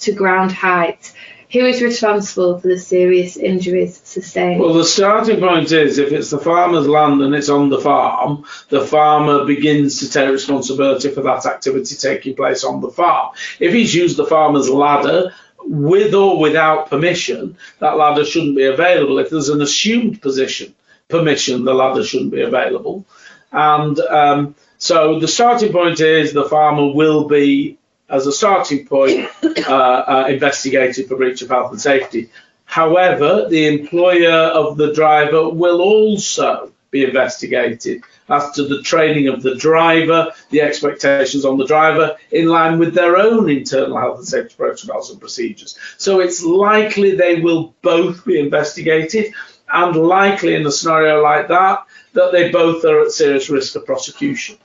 to ground height. Who is responsible for the serious injuries sustained? Well, the starting point is if it's the farmer's land and it's on the farm, the farmer begins to take responsibility for that activity taking place on the farm. If he's used the farmer's ladder, with or without permission, that ladder shouldn't be available. If there's an assumed position, permission, the ladder shouldn't be available. And um, so the starting point is the farmer will be as a starting point, uh, uh, investigated for breach of health and safety. However, the employer of the driver will also be investigated as to the training of the driver, the expectations on the driver, in line with their own internal health and safety protocols and procedures. So it's likely they will both be investigated, and likely in a scenario like that, that they both are at serious risk of prosecution.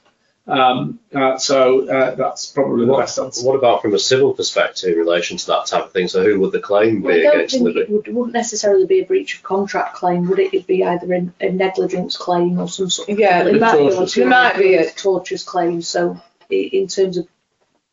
Um, uh, so uh, that's probably the What, best answer. what about from a civil perspective in relation to that type of thing? So who would the claim Well, I be don't against think Libby? it would, wouldn't necessarily be a breach of contract claim, would it? It'd be either a, a negligence claim or some sort of. Yeah, it might be, tortious. on There might be a- torturous claim. So in terms of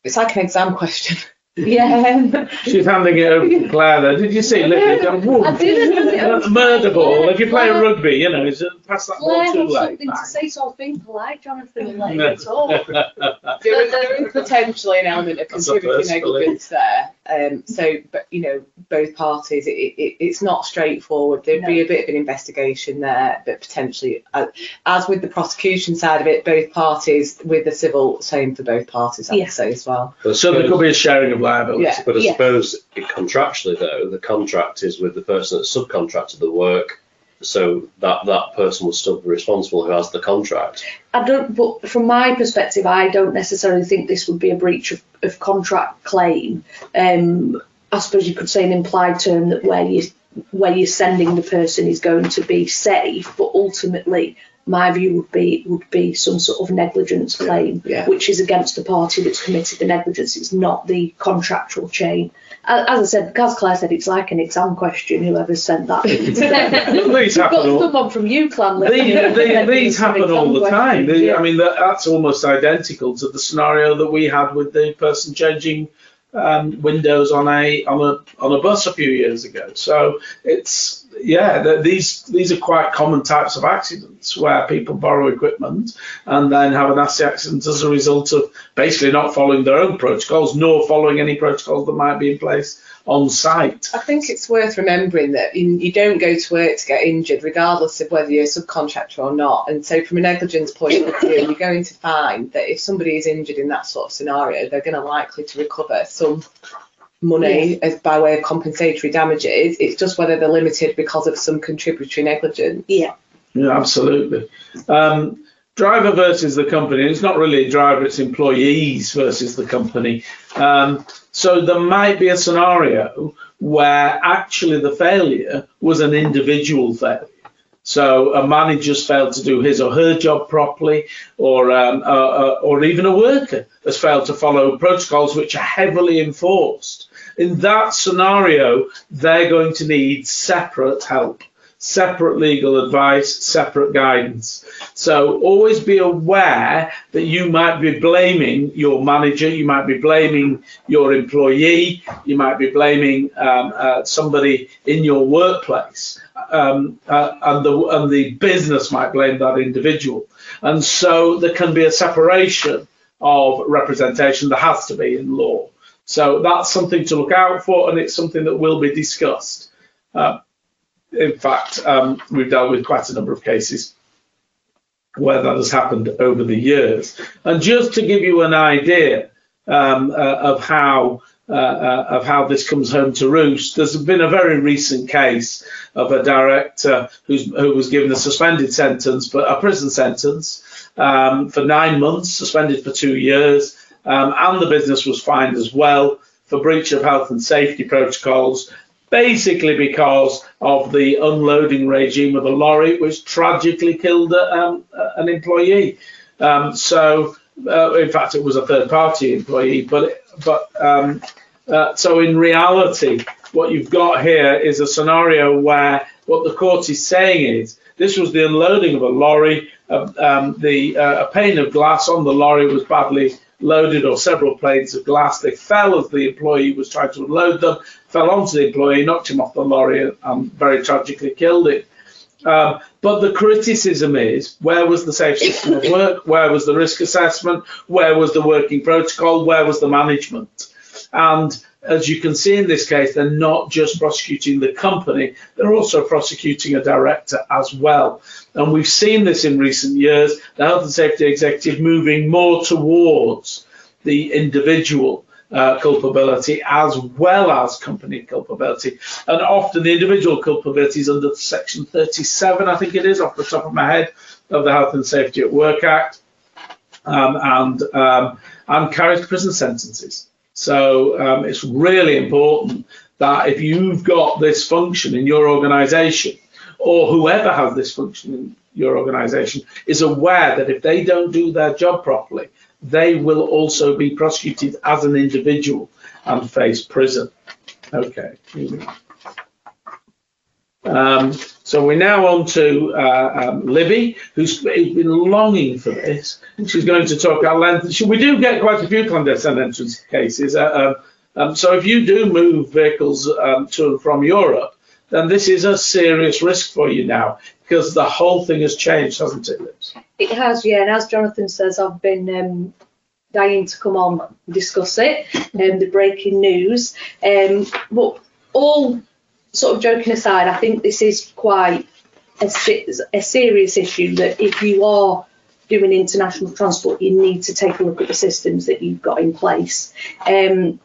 It's like an exam question. Yeah, She's handing it over to Claire there. Did you see Libby? Go, "Whoa." I didn't. A murder ball. If you play rugby, you know, it's pass that ball Claire too had late. something to say, so I was being polite, Jonathan, and letting No. it talk. there is, there is potentially an element of That's a contributory first, negligence there. Um, so, but you know, both parties, it, it, it's not straightforward. There'd be a bit of an investigation there, but potentially, uh, as with the prosecution side of it, both parties with the civil, same for both parties, I'd Yeah. say as well. But So there could be a sharing of liability. Yeah. But I Yeah. suppose it, contractually, though, the contract is with the person that subcontracted the work, so that that person will still be responsible who has the contract. I don't, but from my perspective, I don't necessarily think this would be a breach of, of contract claim. Um, I suppose you could say an implied term that where you where you're sending the person is going to be safe, but ultimately, my view would be would be some sort of negligence claim, Yeah. which is against the party that's committed the negligence. It's not the contractual chain. As I said, as Claire said, it's like an exam question. Whoever sent that. These We've got happen all, someone from UCLan. these, these, these happen all the time. They- Yeah. I mean, that, that's almost identical to the scenario that we had with the person changing um, windows on a on a on a bus a few years ago. So it's yeah, these these are quite common types of accidents where people borrow equipment and then have a nasty accident as a result of basically not following their own protocols nor following any protocols that might be in place on site. I think it's worth remembering that you, you don't go to work to get injured, regardless of whether you're a subcontractor or not. And so, from a negligence point of view, you're going to find that if somebody is injured in that sort of scenario, they're going to likely to recover some money as by way of compensatory damages. It's just whether they're limited because of some contributory negligence. Yeah. Yeah, absolutely. Um, driver versus the company. It's not really a driver, it's employees versus the company. Um, so there might be a scenario where actually the failure was an individual failure. So a manager's failed to do his or her job properly, or um, uh, uh, or even a worker has failed to follow protocols which are heavily enforced. In that scenario, they're going to need separate help separate legal advice, separate guidance. So always be aware that you might be blaming your manager, you might be blaming your employee, you might be blaming um, uh, somebody in your workplace, um, uh, and the and the business might blame that individual. And so there can be a separation of representation. There has to be in law. So that's something to look out for, and it's something that will be discussed. Uh, in fact, um, we've dealt with quite a number of cases where that has happened over the years. And just to give you an idea, um, uh, of how uh, uh, of how this comes home to roost. There's been a very recent case of a director who was given a suspended sentence, but a prison sentence um, for nine months, suspended for two years, um, and the business was fined as well for breach of health and safety protocols, basically because of the unloading regime of a lorry, which tragically killed um, an employee. Um, so, uh, in fact, it was a third-party employee, but but um, uh, so in reality, what you've got here is a scenario where what the court is saying is this was the unloading of a lorry. Uh, um, the uh, a pane of glass on the lorry was badly loaded, or several planes of glass. They fell as the employee was trying to unload them, fell onto the employee, knocked him off the lorry, and very tragically killed him. Um, but the criticism is where was the safe system of work? Where was the risk assessment? Where was the working protocol? Where was the management? And as you can see in this case, they're not just prosecuting the company, they're also prosecuting a director as well. And we've seen this in recent years, the health and safety executive moving more towards the individual uh, culpability as well as company culpability. And often the individual culpability is under section 37, I think it is, off the top of my head, of the Health and Safety at Work Act, um, and um, and carries prison sentences. So um, it's really important that if you've got this function in your organisation, or whoever has this function in your organisation, is aware that if they don't do their job properly, they will also be prosecuted as an individual and face prison. Okay. Um, so we're now on to uh, um, Libby, who's been longing for this. She's going to talk at length. We do get quite a few clandestine entrants cases. Uh, um, um, so if you do move vehicles um, to and from Europe, then this is a serious risk for you now because the whole thing has changed, hasn't it, Liz? It has, yeah. And as Jonathan says, I've been um, dying to come on and discuss it, um, the breaking news. Um, but all sort of joking aside, I think this is quite a, a serious issue that if you are doing international transport, you need to take a look at the systems that you've got in place. Um,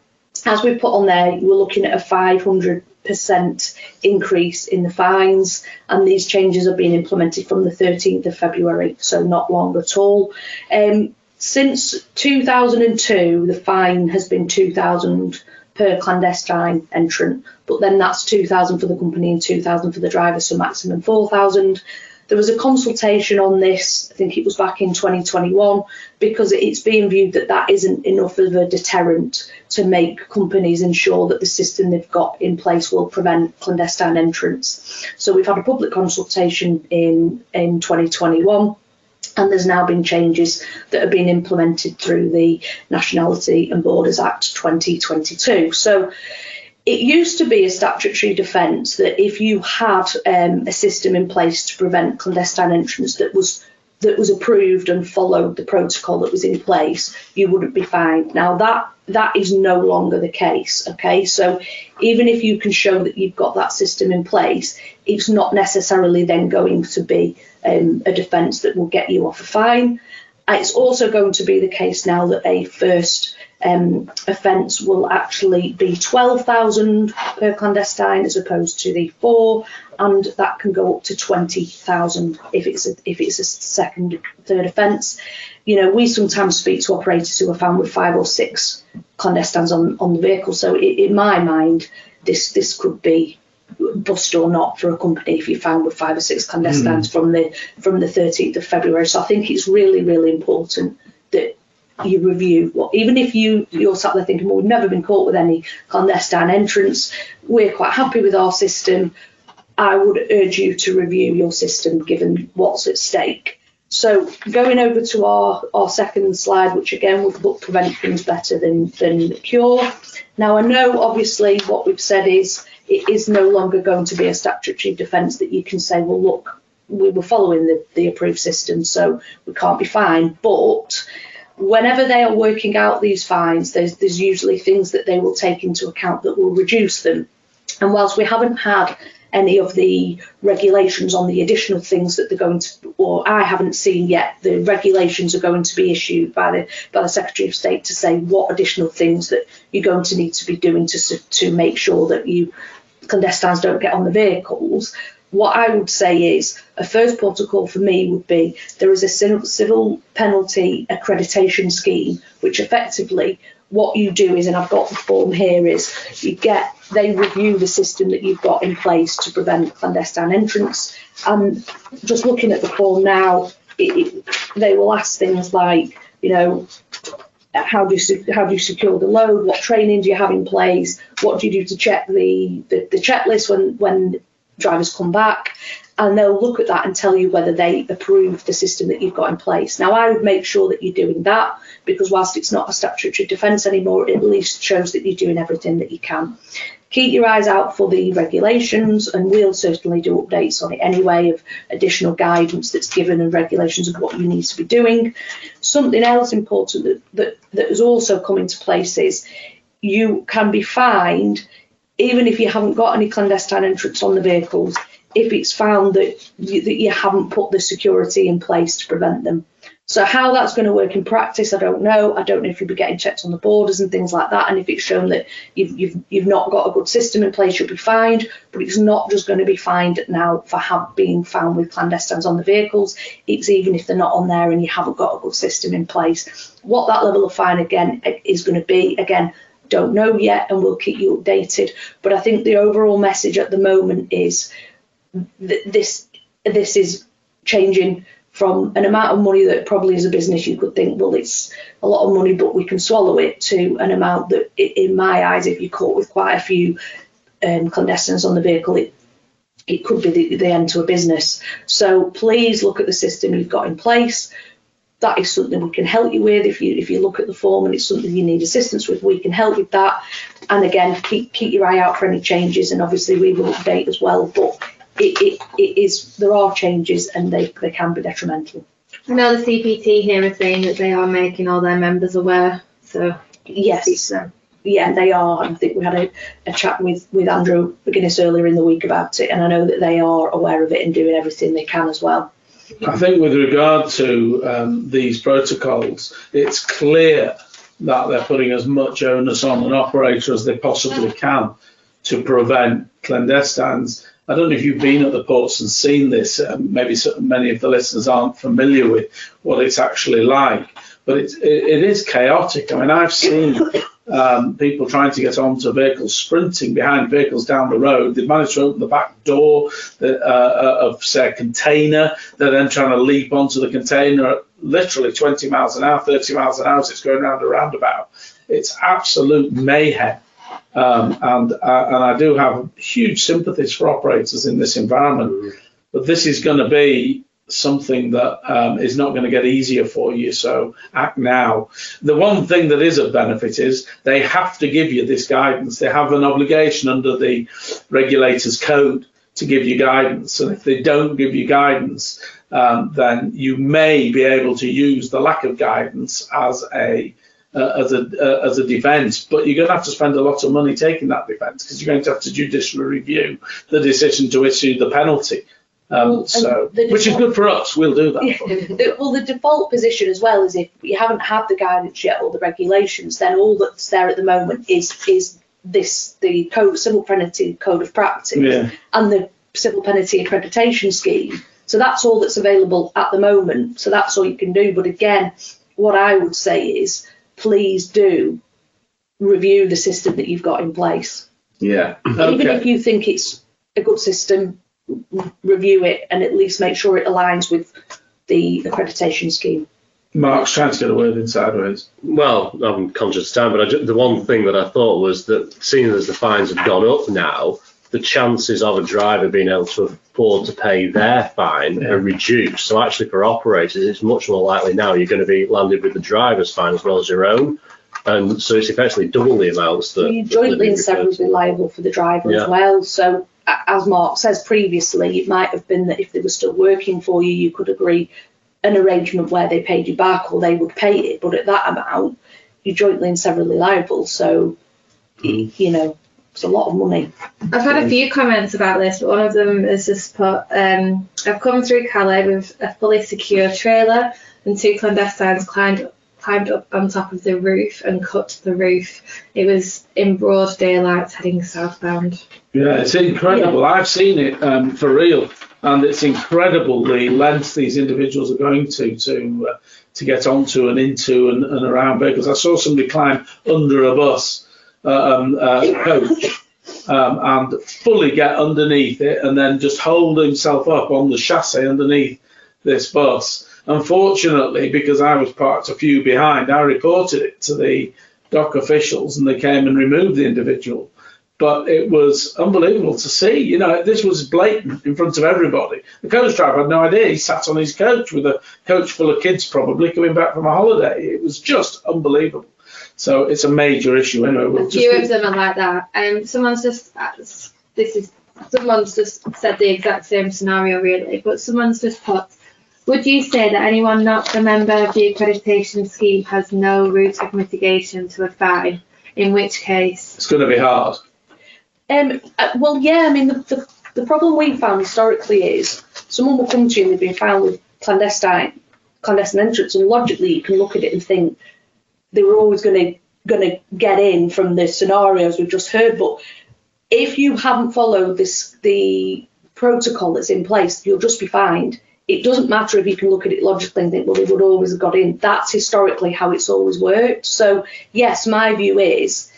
as we put on there, we're looking at a 500 percent increase in the fines, and these changes are being implemented from the 13th of February, so not long at all. Um, since 2002, the fine has been 2,000 per clandestine entrant, but then that's 2,000 for the company and 2,000 for the driver, so maximum 4,000. There was a consultation on this, I think it was back in 2021, because it's being viewed that that isn't enough of a deterrent to make companies ensure that the system they've got in place will prevent clandestine entrants. So we've had a public consultation in, in 2021 and there's now been changes that have been implemented through the Nationality and Borders Act 2022. So it used to be a statutory defence that if you had um, a system in place to prevent clandestine entrants that was that was approved and followed the protocol that was in place, you wouldn't be fined. Now that that is no longer the case. Okay, so even if you can show that you've got that system in place, it's not necessarily then going to be um, a defence that will get you off a fine. It's also going to be the case now that a first um, offence will actually be 12,000 per clandestine as opposed to the four, and that can go up to 20,000 if it's a, if it's a second third offence. You know, we sometimes speak to operators who are found with five or six clandestines on, on the vehicle. So in my mind, this this could be bust or not for a company if you're found with five or six clandestines mm. from the from the 13th of February. So I think it's really really important you review what even if you you're sat there thinking well we've never been caught with any clandestine entrants. We're quite happy with our system. I would urge you to review your system given what's at stake. So going over to our, our second slide which again would look prevention's better than than cure. Now I know obviously what we've said is it is no longer going to be a statutory defence that you can say, well, look, we were following the, the approved system, so we can't be fined. But whenever they are working out these fines, there's, there's usually things that they will take into account that will reduce them. And whilst we haven't had any of the regulations on the additional things that they're going to, or I haven't seen yet. The regulations are going to be issued by the by the Secretary of State to say what additional things that you're going to need to be doing to to make sure that you clandestines don't get on the vehicles. What I would say is a first protocol for me would be there is a civil penalty accreditation scheme, which effectively what you do is, and I've got the form here, is you get they review the system that you've got in place to prevent clandestine entrants. And just looking at the form now, it, it, they will ask things like, you know, how do you how do you secure the load? What training do you have in place? What do you do to check the the, the checklist when when drivers come back? And they'll look at that and tell you whether they approve the system that you've got in place. Now, I would make sure that you're doing that because whilst it's not a statutory defence anymore, it at least shows that you're doing everything that you can. Keep your eyes out for the regulations, and we'll certainly do updates on it anyway of additional guidance that's given and regulations of what you need to be doing. Something else important that, that, that has also come into place is you can be fined even if you haven't got any clandestine entrants on the vehicles if it's found that you, that you haven't put the security in place to prevent them. So how that's going to work in practice, I don't know. I don't know if you'll be getting checked on the borders and things like that. And if it's shown that you've you've, you've not got a good system in place, you'll be fined. But it's not just going to be fined now for have, being found with clandestines on the vehicles. It's even if they're not on there and you haven't got a good system in place. What that level of fine again is going to be again don't know yet, and we'll keep you updated. But I think the overall message at the moment is th- this this is changing from an amount of money that probably as a business you could think, well, it's a lot of money, but we can swallow it, to an amount that, in my eyes, if you're caught with quite a few um, clandestines on the vehicle, it it could be the, the end to a business. So please look at the system you've got in place. That is something we can help you with. If you if you look at the form and it's something you need assistance with, we can help with that. And again, keep keep your eye out for any changes, and obviously we will update as well. But it, it, it is there are changes and they, they can be detrimental. I know the CPT here is saying that they are making all their members aware. So yes, um, yeah, they are. I think we had a, a chat with, with Andrew McGuinness earlier in the week about it, and I know that they are aware of it and doing everything they can as well. I think with regard to um, these protocols, it's clear that they're putting as much onus on an operator as they possibly can to prevent clandestines I don't know if you've been at the ports and seen this. Um, maybe many of the listeners aren't familiar with what it's actually like, but it's, it, it is chaotic. I mean, I've seen um, people trying to get onto vehicles, sprinting behind vehicles down the road. They've managed to open the back door uh, uh, of, say, a container. They're then trying to leap onto the container at literally 20 miles an hour, 30 miles an hour. as It's going around a roundabout. It's absolute mayhem. Um, and uh, and I do have huge sympathies for operators in this environment, mm. but this is going to be something that um, is not going to get easier for you. So act now. The one thing that is of benefit is they have to give you this guidance. They have an obligation under the regulators code to give you guidance. And if they don't give you guidance, um, then you may be able to use the lack of guidance as a uh, as a uh, as a defence, but you're going to have to spend a lot of money taking that defence because you're going to have to judicially review the decision to issue the penalty. Um, so, default, which is good for us. We'll do that. Yeah, well, the default position as well is if you haven't had the guidance yet or the regulations, then all that's there at the moment is is this the code, civil penalty code of practice yeah. and the civil penalty accreditation scheme. So that's all that's available at the moment. So that's all you can do. But again, what I would say is please do review the system that you've got in place. Yeah. Okay. Even if you think it's a good system, review it and at least make sure it aligns with the accreditation scheme. Mark's trying to get a word in sideways. Well, I'm conscious of time, but just, the one thing that I thought was that seeing as the fines have gone up now, the chances of a driver being able to afford to pay their fine yeah. are reduced. So actually, for operators, it's much more likely now you're going to be landed with the driver's fine as well as your own. And so it's effectively double the amounts that. You're jointly and severally liable for the driver yeah. as well. So as Mark says previously, it might have been that if they were still working for you, you could agree an arrangement where they paid you back or they would pay it. But at that amount, you're jointly and severally liable. So, mm. you know, It's a lot of money. I've had a few comments about this, but one of them is just put, um, I've come through Calais with a fully secure trailer and two clandestines climbed climbed up on top of the roof and cut the roof. It was in broad daylight heading southbound. Yeah, it's incredible. I've seen it um, for real, and it's incredible the lengths these individuals are going to to uh, to get onto and into and, and around vehicles. I saw somebody climb under a bus uh, um, uh, coach um, and fully get underneath it, and then just hold himself up on the chassis underneath this bus. Unfortunately, because I was parked a few behind, I reported it to the dock officials, and they came and removed the individual but it was unbelievable to see. You know, this was blatant in front of everybody. The coach driver had no idea. He sat on his coach with a coach full of kids, probably coming back from a holiday. It was just unbelievable. So it's a major issue. Anyway, we'll a few just of them are like that. Um, someone's just this is someone's just said the exact same scenario really, but someone's just put. Would you say that anyone not a member of the accreditation scheme has no route of mitigation to a fine? In which case, it's going to be hard. Um, uh, well, yeah, I mean, the, the, the problem we found historically is someone will come to you and they've been found with clandestine clandestine entrants, and logically you can look at it and think they were always going to going to get in from the scenarios we've just heard. But if you haven't followed this the protocol that's in place, you'll just be fined. It doesn't matter if you can look at it logically and think, well, they would always have got in. That's historically how it's always worked. So yes, my view is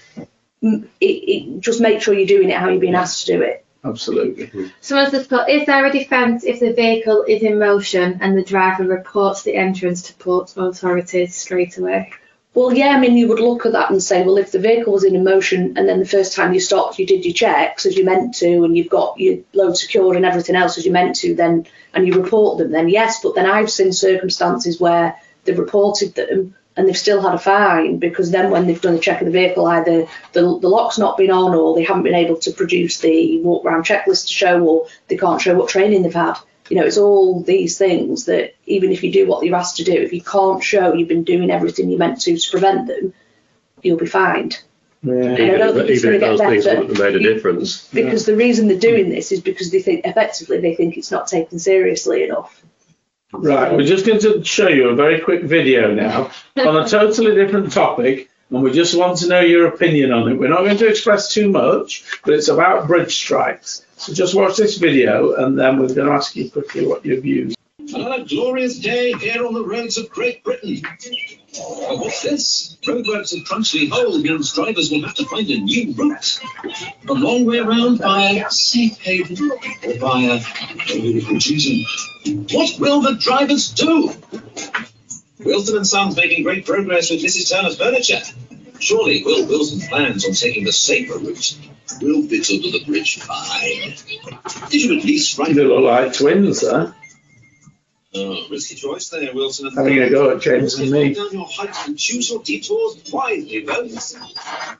it, it, just make sure you're doing it how you're being asked to do it. Absolutely. Someone's just put, is there a defence if the vehicle is in motion and the driver reports the entrance to port authorities straight away? Well, yeah, I mean, you would look at that and say, well, if the vehicle was in motion and then the first time you stopped, you did your checks as you meant to, and you've got your load secured and everything else as you meant to, then and you report them, then yes. But then I've seen circumstances where they've reported them and they've still had a fine because then when they've done a check of the vehicle, either the, the lock's not been on or they haven't been able to produce the walk around checklist to show or they can't show what training they've had. You know, it's all these things that even if you do what you're asked to do, if you can't show you've been doing everything you meant to to prevent them, you'll be fined. Yeah. Even, if, even if those things wouldn't have made a difference. Because yeah. the reason they're doing this is because they think effectively they think it's not taken seriously enough. Right, we're just going to show you a very quick video now on a totally different topic, and we just want to know your opinion on it. We're not going to express too much, but it's about bridge strikes. So just watch this video, and then we're going to ask you quickly what your views. Another glorious day here on the roads of Great Britain. But what's this? Roadworks at Crunchley Hole means drivers will have to find a new route. A long way around via Safe Haven or via Cheatham. What will the drivers do? Wilson and Sons making great progress with Mrs. Turner's furniture. Surely Will Wilson's plans on taking the safer route will fit under the bridge fine. Did you at least write? They look like twins, huh? Oh, risky choice there, Wilson. And Having a go at James and me. Down your heights and choose your detours wisely, Rose.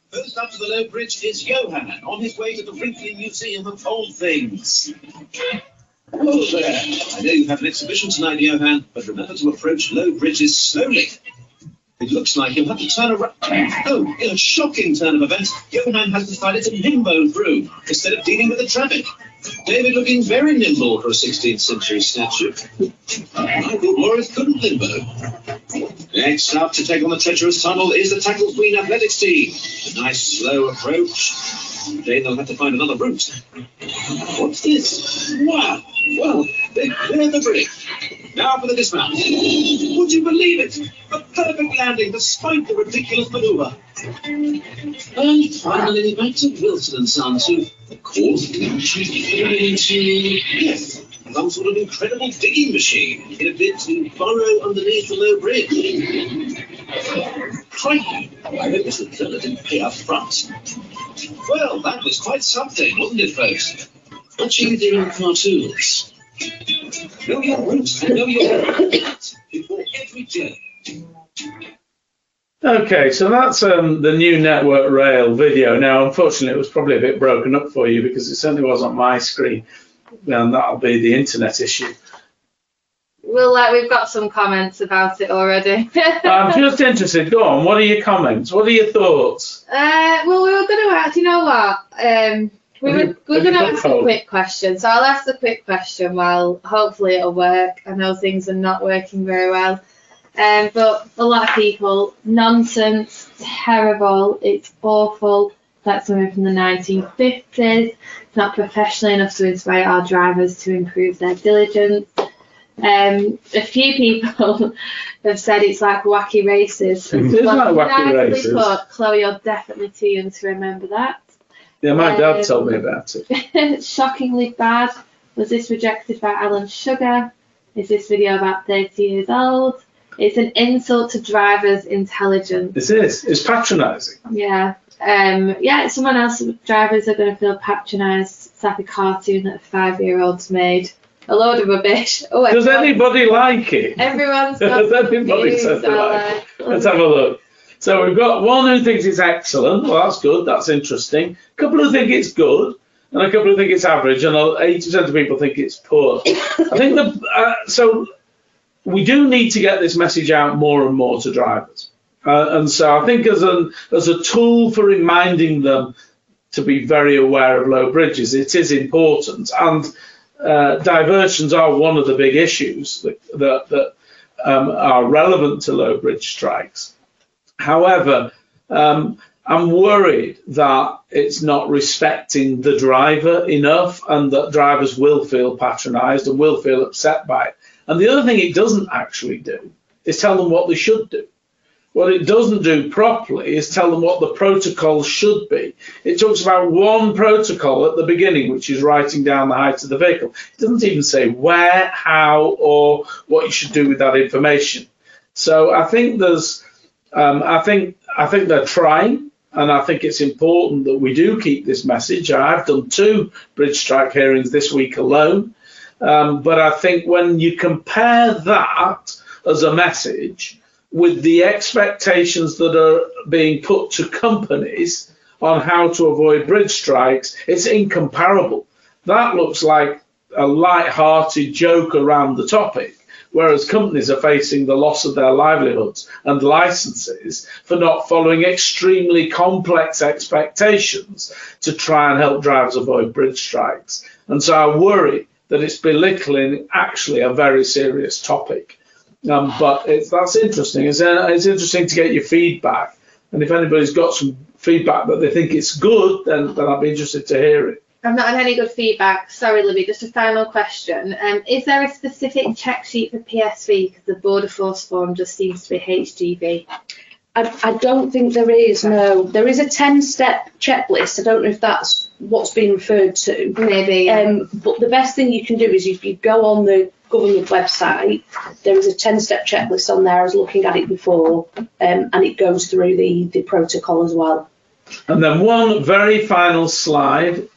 First up to the low bridge is Johan on his way to the Brinkley Museum of Old Things. I know you have an exhibition tonight, Johan, but remember to approach low bridges slowly. It looks like you'll have to turn around. Oh, in a shocking turn of events, Johan has decided to limbo through instead of dealing with the traffic. David looking very nimble for a 16th century statue. I thought Morris couldn't limbo. Next up to take on the treacherous tunnel is the Tackle Queen athletics team. A nice slow approach. Then they'll have to find another route. What's this? Wow! Well, they cleared the bridge. Now for the dismount. Would you believe it? A perfect landing despite the ridiculous maneuver. And finally, back to Wilson and Sons, who, of course, into yes, some sort of incredible digging machine in a bid to burrow underneath the low bridge. Crikey! I hope. Turner didn't pay up front. Well, that was quite something, wasn't it, folks? Watching the cartoons. Know your routes and know your before every journey. Okay, so that's um, the new Network Rail video. Now, unfortunately, it was probably a bit broken up for you because it certainly was on my screen, and that'll be the internet issue. We'll let, we've got some comments about it already. I'm just interested. Go on. What are your comments? What are your thoughts? Uh, well, we were going to ask. You know what? Um, we Have were we were going to ask a quick question. So I'll ask the quick question. While hopefully it'll work. I know things are not working very well. Um, but a lot of people, nonsense, terrible, it's awful. That's something from the 1950s. It's not professional enough to inspire our drivers to improve their diligence. Um, a few people have said it's like wacky races. It is like wacky races. Put. Chloe, you're definitely too young to remember that. Yeah, my dad Um, told me about it. Shockingly bad. Was this rejected by Alan Sugar? Is this video about 30 years old? It's an insult to drivers' intelligence. This is. It's patronising. Yeah. Um, yeah, someone else, drivers are going to feel patronised. It's like a cartoon that a five year old's made. A load of rubbish. Oh, Does anybody like it? Everyone's got Has anybody they like Alex. Let's have a look. So we've got one who thinks it's excellent. Well, that's good. That's interesting. A couple who think it's good, and a couple who think it's average, and 80% of people think it's poor. I think the uh, so we do need to get this message out more and more to drivers, uh, and so I think as an as a tool for reminding them to be very aware of low bridges, it is important. And uh, diversions are one of the big issues that that, that um, are relevant to low bridge strikes. However, um, I'm worried that it's not respecting the driver enough and that drivers will feel patronised and will feel upset by it. And the other thing it doesn't actually do is tell them what they should do. What it doesn't do properly is tell them what the protocol should be. It talks about one protocol at the beginning, which is writing down the height of the vehicle. It doesn't even say where, how, or what you should do with that information. So I think there's, um, I think, I think they're trying, and I think it's important that we do keep this message. I've done two bridge strike hearings this week alone, um, but I think when you compare that as a message with the expectations that are being put to companies on how to avoid bridge strikes, it's incomparable. That looks like a light-hearted joke around the topic, whereas companies are facing the loss of their livelihoods and licenses for not following extremely complex expectations to try and help drivers avoid bridge strikes. And so I worry that it's belittling actually a very serious topic. Um, but it's, that's interesting. It's, uh, it's interesting to get your feedback. And if anybody's got some feedback that they think it's good, then, then I'd be interested to hear it. I've not had any good feedback. Sorry, Libby. Just a final question. Um, is there a specific check sheet for PSV? Because the border force form just seems to be HGV. I, I don't think there is, no. There is a 10 step checklist. I don't know if that's what's being referred to. Maybe. Um, but the best thing you can do is if you go on the government website, there is a 10 step checklist on there. I was looking at it before, um, and it goes through the, the protocol as well. And then one very final slide,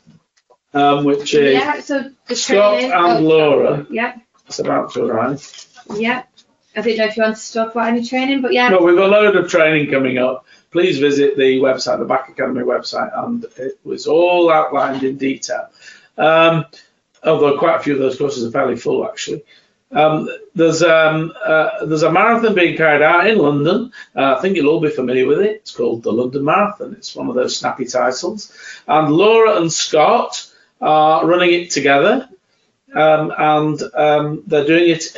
um, which is yeah. So the Scott training. and oh, Laura. Yeah. It's about to arrive. Yeah. I didn't know if you wanted to talk about any training, but yeah. No, we've got a load of training coming up. Please visit the website, the Back Academy website, and it was all outlined in detail. Um, although quite a few of those courses are fairly full, actually. Um, there's um, uh, there's a marathon being carried out in London. Uh, I think you'll all be familiar with it. It's called the London Marathon. It's one of those snappy titles. And Laura and Scott are running it together, um, and um, they're doing it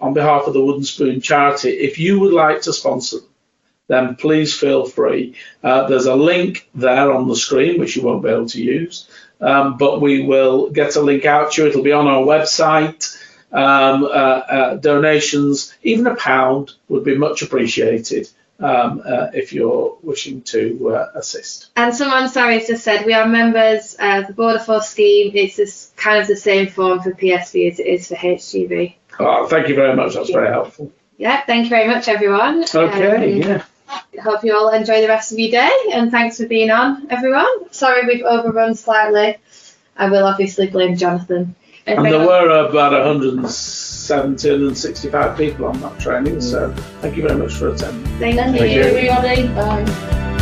on behalf of the Wooden Spoon charity. If you would like to sponsor them, then please feel free. Uh, there's a link there on the screen, which you won't be able to use, um, but we will get a link out to you. It'll be on our website. Um, uh, uh, donations, even a pound, would be much appreciated um, uh, if you're wishing to uh, assist. And someone, sorry, has just said we are members of the Border Force scheme. It's just kind of the same form for PSV as it is for HGV. Oh, thank you very much. That's very helpful. Yeah, thank you very much, everyone. Okay, Um, yeah. Hope you all enjoy the rest of your day, and thanks for being on, everyone. Sorry we've overrun slightly. I will obviously blame Jonathan. And there were about 170, 165 people on that training, so mm. thank you very much for attending. Thank, Thank you. you, everybody. Bye.